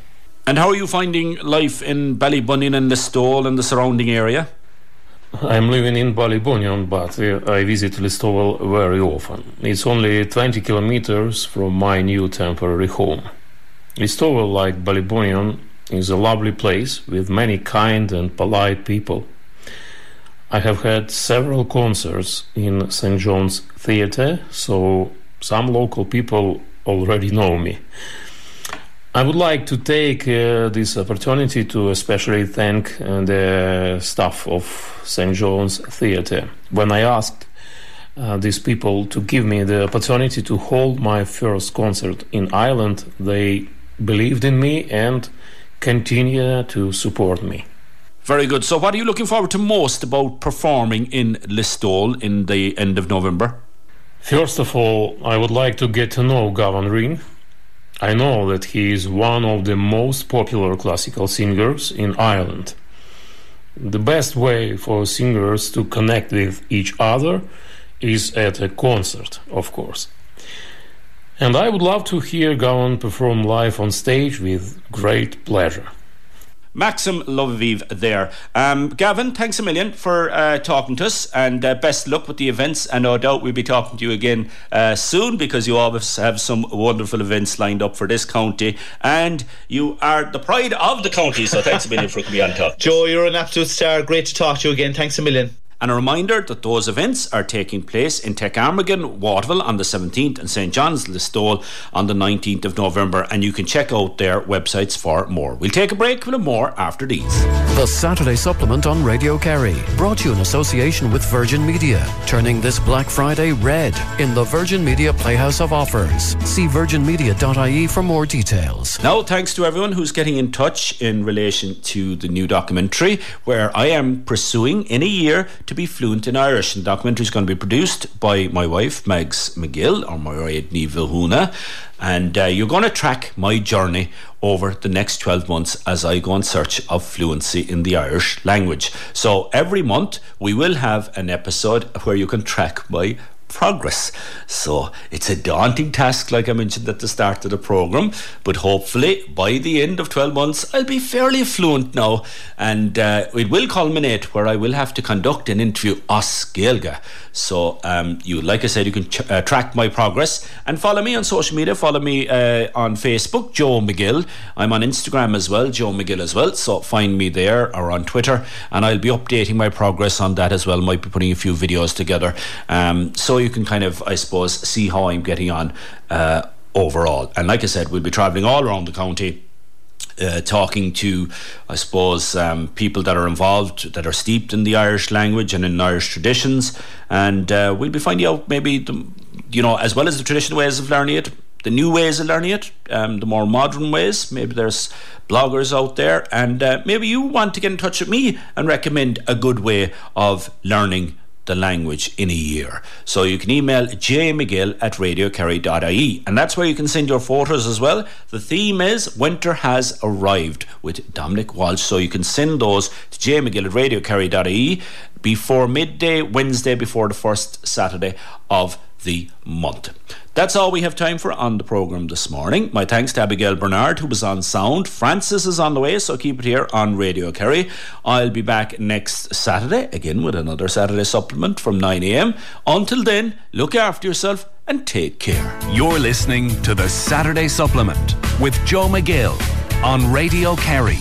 And how are you finding life in Ballybunion and Listowel and the surrounding area? I'm living in Ballybunion, but uh, I visit Listowel very often. It's only 20 kilometers from my new temporary home. Listowel, like Ballybunion, is a lovely place with many kind and polite people. I have had several concerts in St. John's Theatre, so some local people already know me. I would like to take uh, this opportunity to especially thank uh, the staff of St. John's Theatre. When I asked uh, these people to give me the opportunity to hold my first concert in Ireland, they believed in me and continue to support me. Very good. So, what are you looking forward to most about performing in Listowel in the end of November? First of all, I would like to get to know Gavin Ring. I know that he is one of the most popular classical singers in Ireland. the best way for singers to connect with each other is at a concert, of course. And I would love to hear Gavin perform live on stage with great pleasure. Maxim Loviv there. Um, Gavin, thanks a million for uh, talking to us and uh, best luck with the events. And no doubt we'll be talking to you again uh, soon because you always have some wonderful events lined up for this county. And you are the pride of the county. So thanks a million for coming on talk. Joe, you're an absolute star. Great to talk to you again. Thanks a million. And a reminder that those events are taking place in Tech Amergin, Waterville on the 17th and St John's Listowel on the 19th of November. And you can check out their websites for more. We'll take a break with more after these. The Saturday Supplement on Radio Kerry, brought to you in association with Virgin Media, turning this Black Friday red in the Virgin Media Playhouse of Offers. See virginmedia.ie for more details. Now, thanks to everyone who's getting in touch in relation to the new documentary, where I am pursuing in a year to be fluent in Irish. And the documentary is going to be produced by my wife, Megs McGill, or my Ní Vilhuna. And uh, you're going to track my journey over the next 12 months as I go in search of fluency in the Irish language. So every month we will have an episode where you can track my progress. So it's a daunting task, like I mentioned at the start of the program, but hopefully by the end of 12 months, I'll be fairly fluent now. And uh, it will culminate where I will have to conduct an interview as Gaeilge. So um, you, like I said, you can ch- uh, track my progress and follow me on social media. Follow me uh, on Facebook, Joe McGill. I'm on Instagram as well, Joe McGill as well. So find me there or on Twitter, and I'll be updating my progress on that as well. Might be putting a few videos together. Um, so you can kind of, I suppose, see how I'm getting on uh, overall. And like I said, we'll be travelling all around the county. Uh, talking to, I suppose, um, people that are involved, that are steeped in the Irish language and in Irish traditions, and uh, we'll be finding out maybe, the, you know, as well as the traditional ways of learning it, the new ways of learning it, um, the more modern ways. Maybe there's bloggers out there, and uh, maybe you want to get in touch with me and recommend a good way of learning the language in a year. So you can email jmcgill at radiokerry.ie and that's where you can send your photos as well. The theme is Winter Has Arrived with Dominic Walsh. So you can send those to jmcgill at radiokerry.ie before midday, Wednesday before the first Saturday of the month. That's all we have time for on the programme this morning. My thanks to Abigail Bernard, who was on sound. Francis is on the way, so keep it here on Radio Kerry. I'll be back next Saturday, again with another Saturday supplement from 9am. Until then, look after yourself and take care. You're listening to the Saturday Supplement with Joe McGill on Radio Kerry.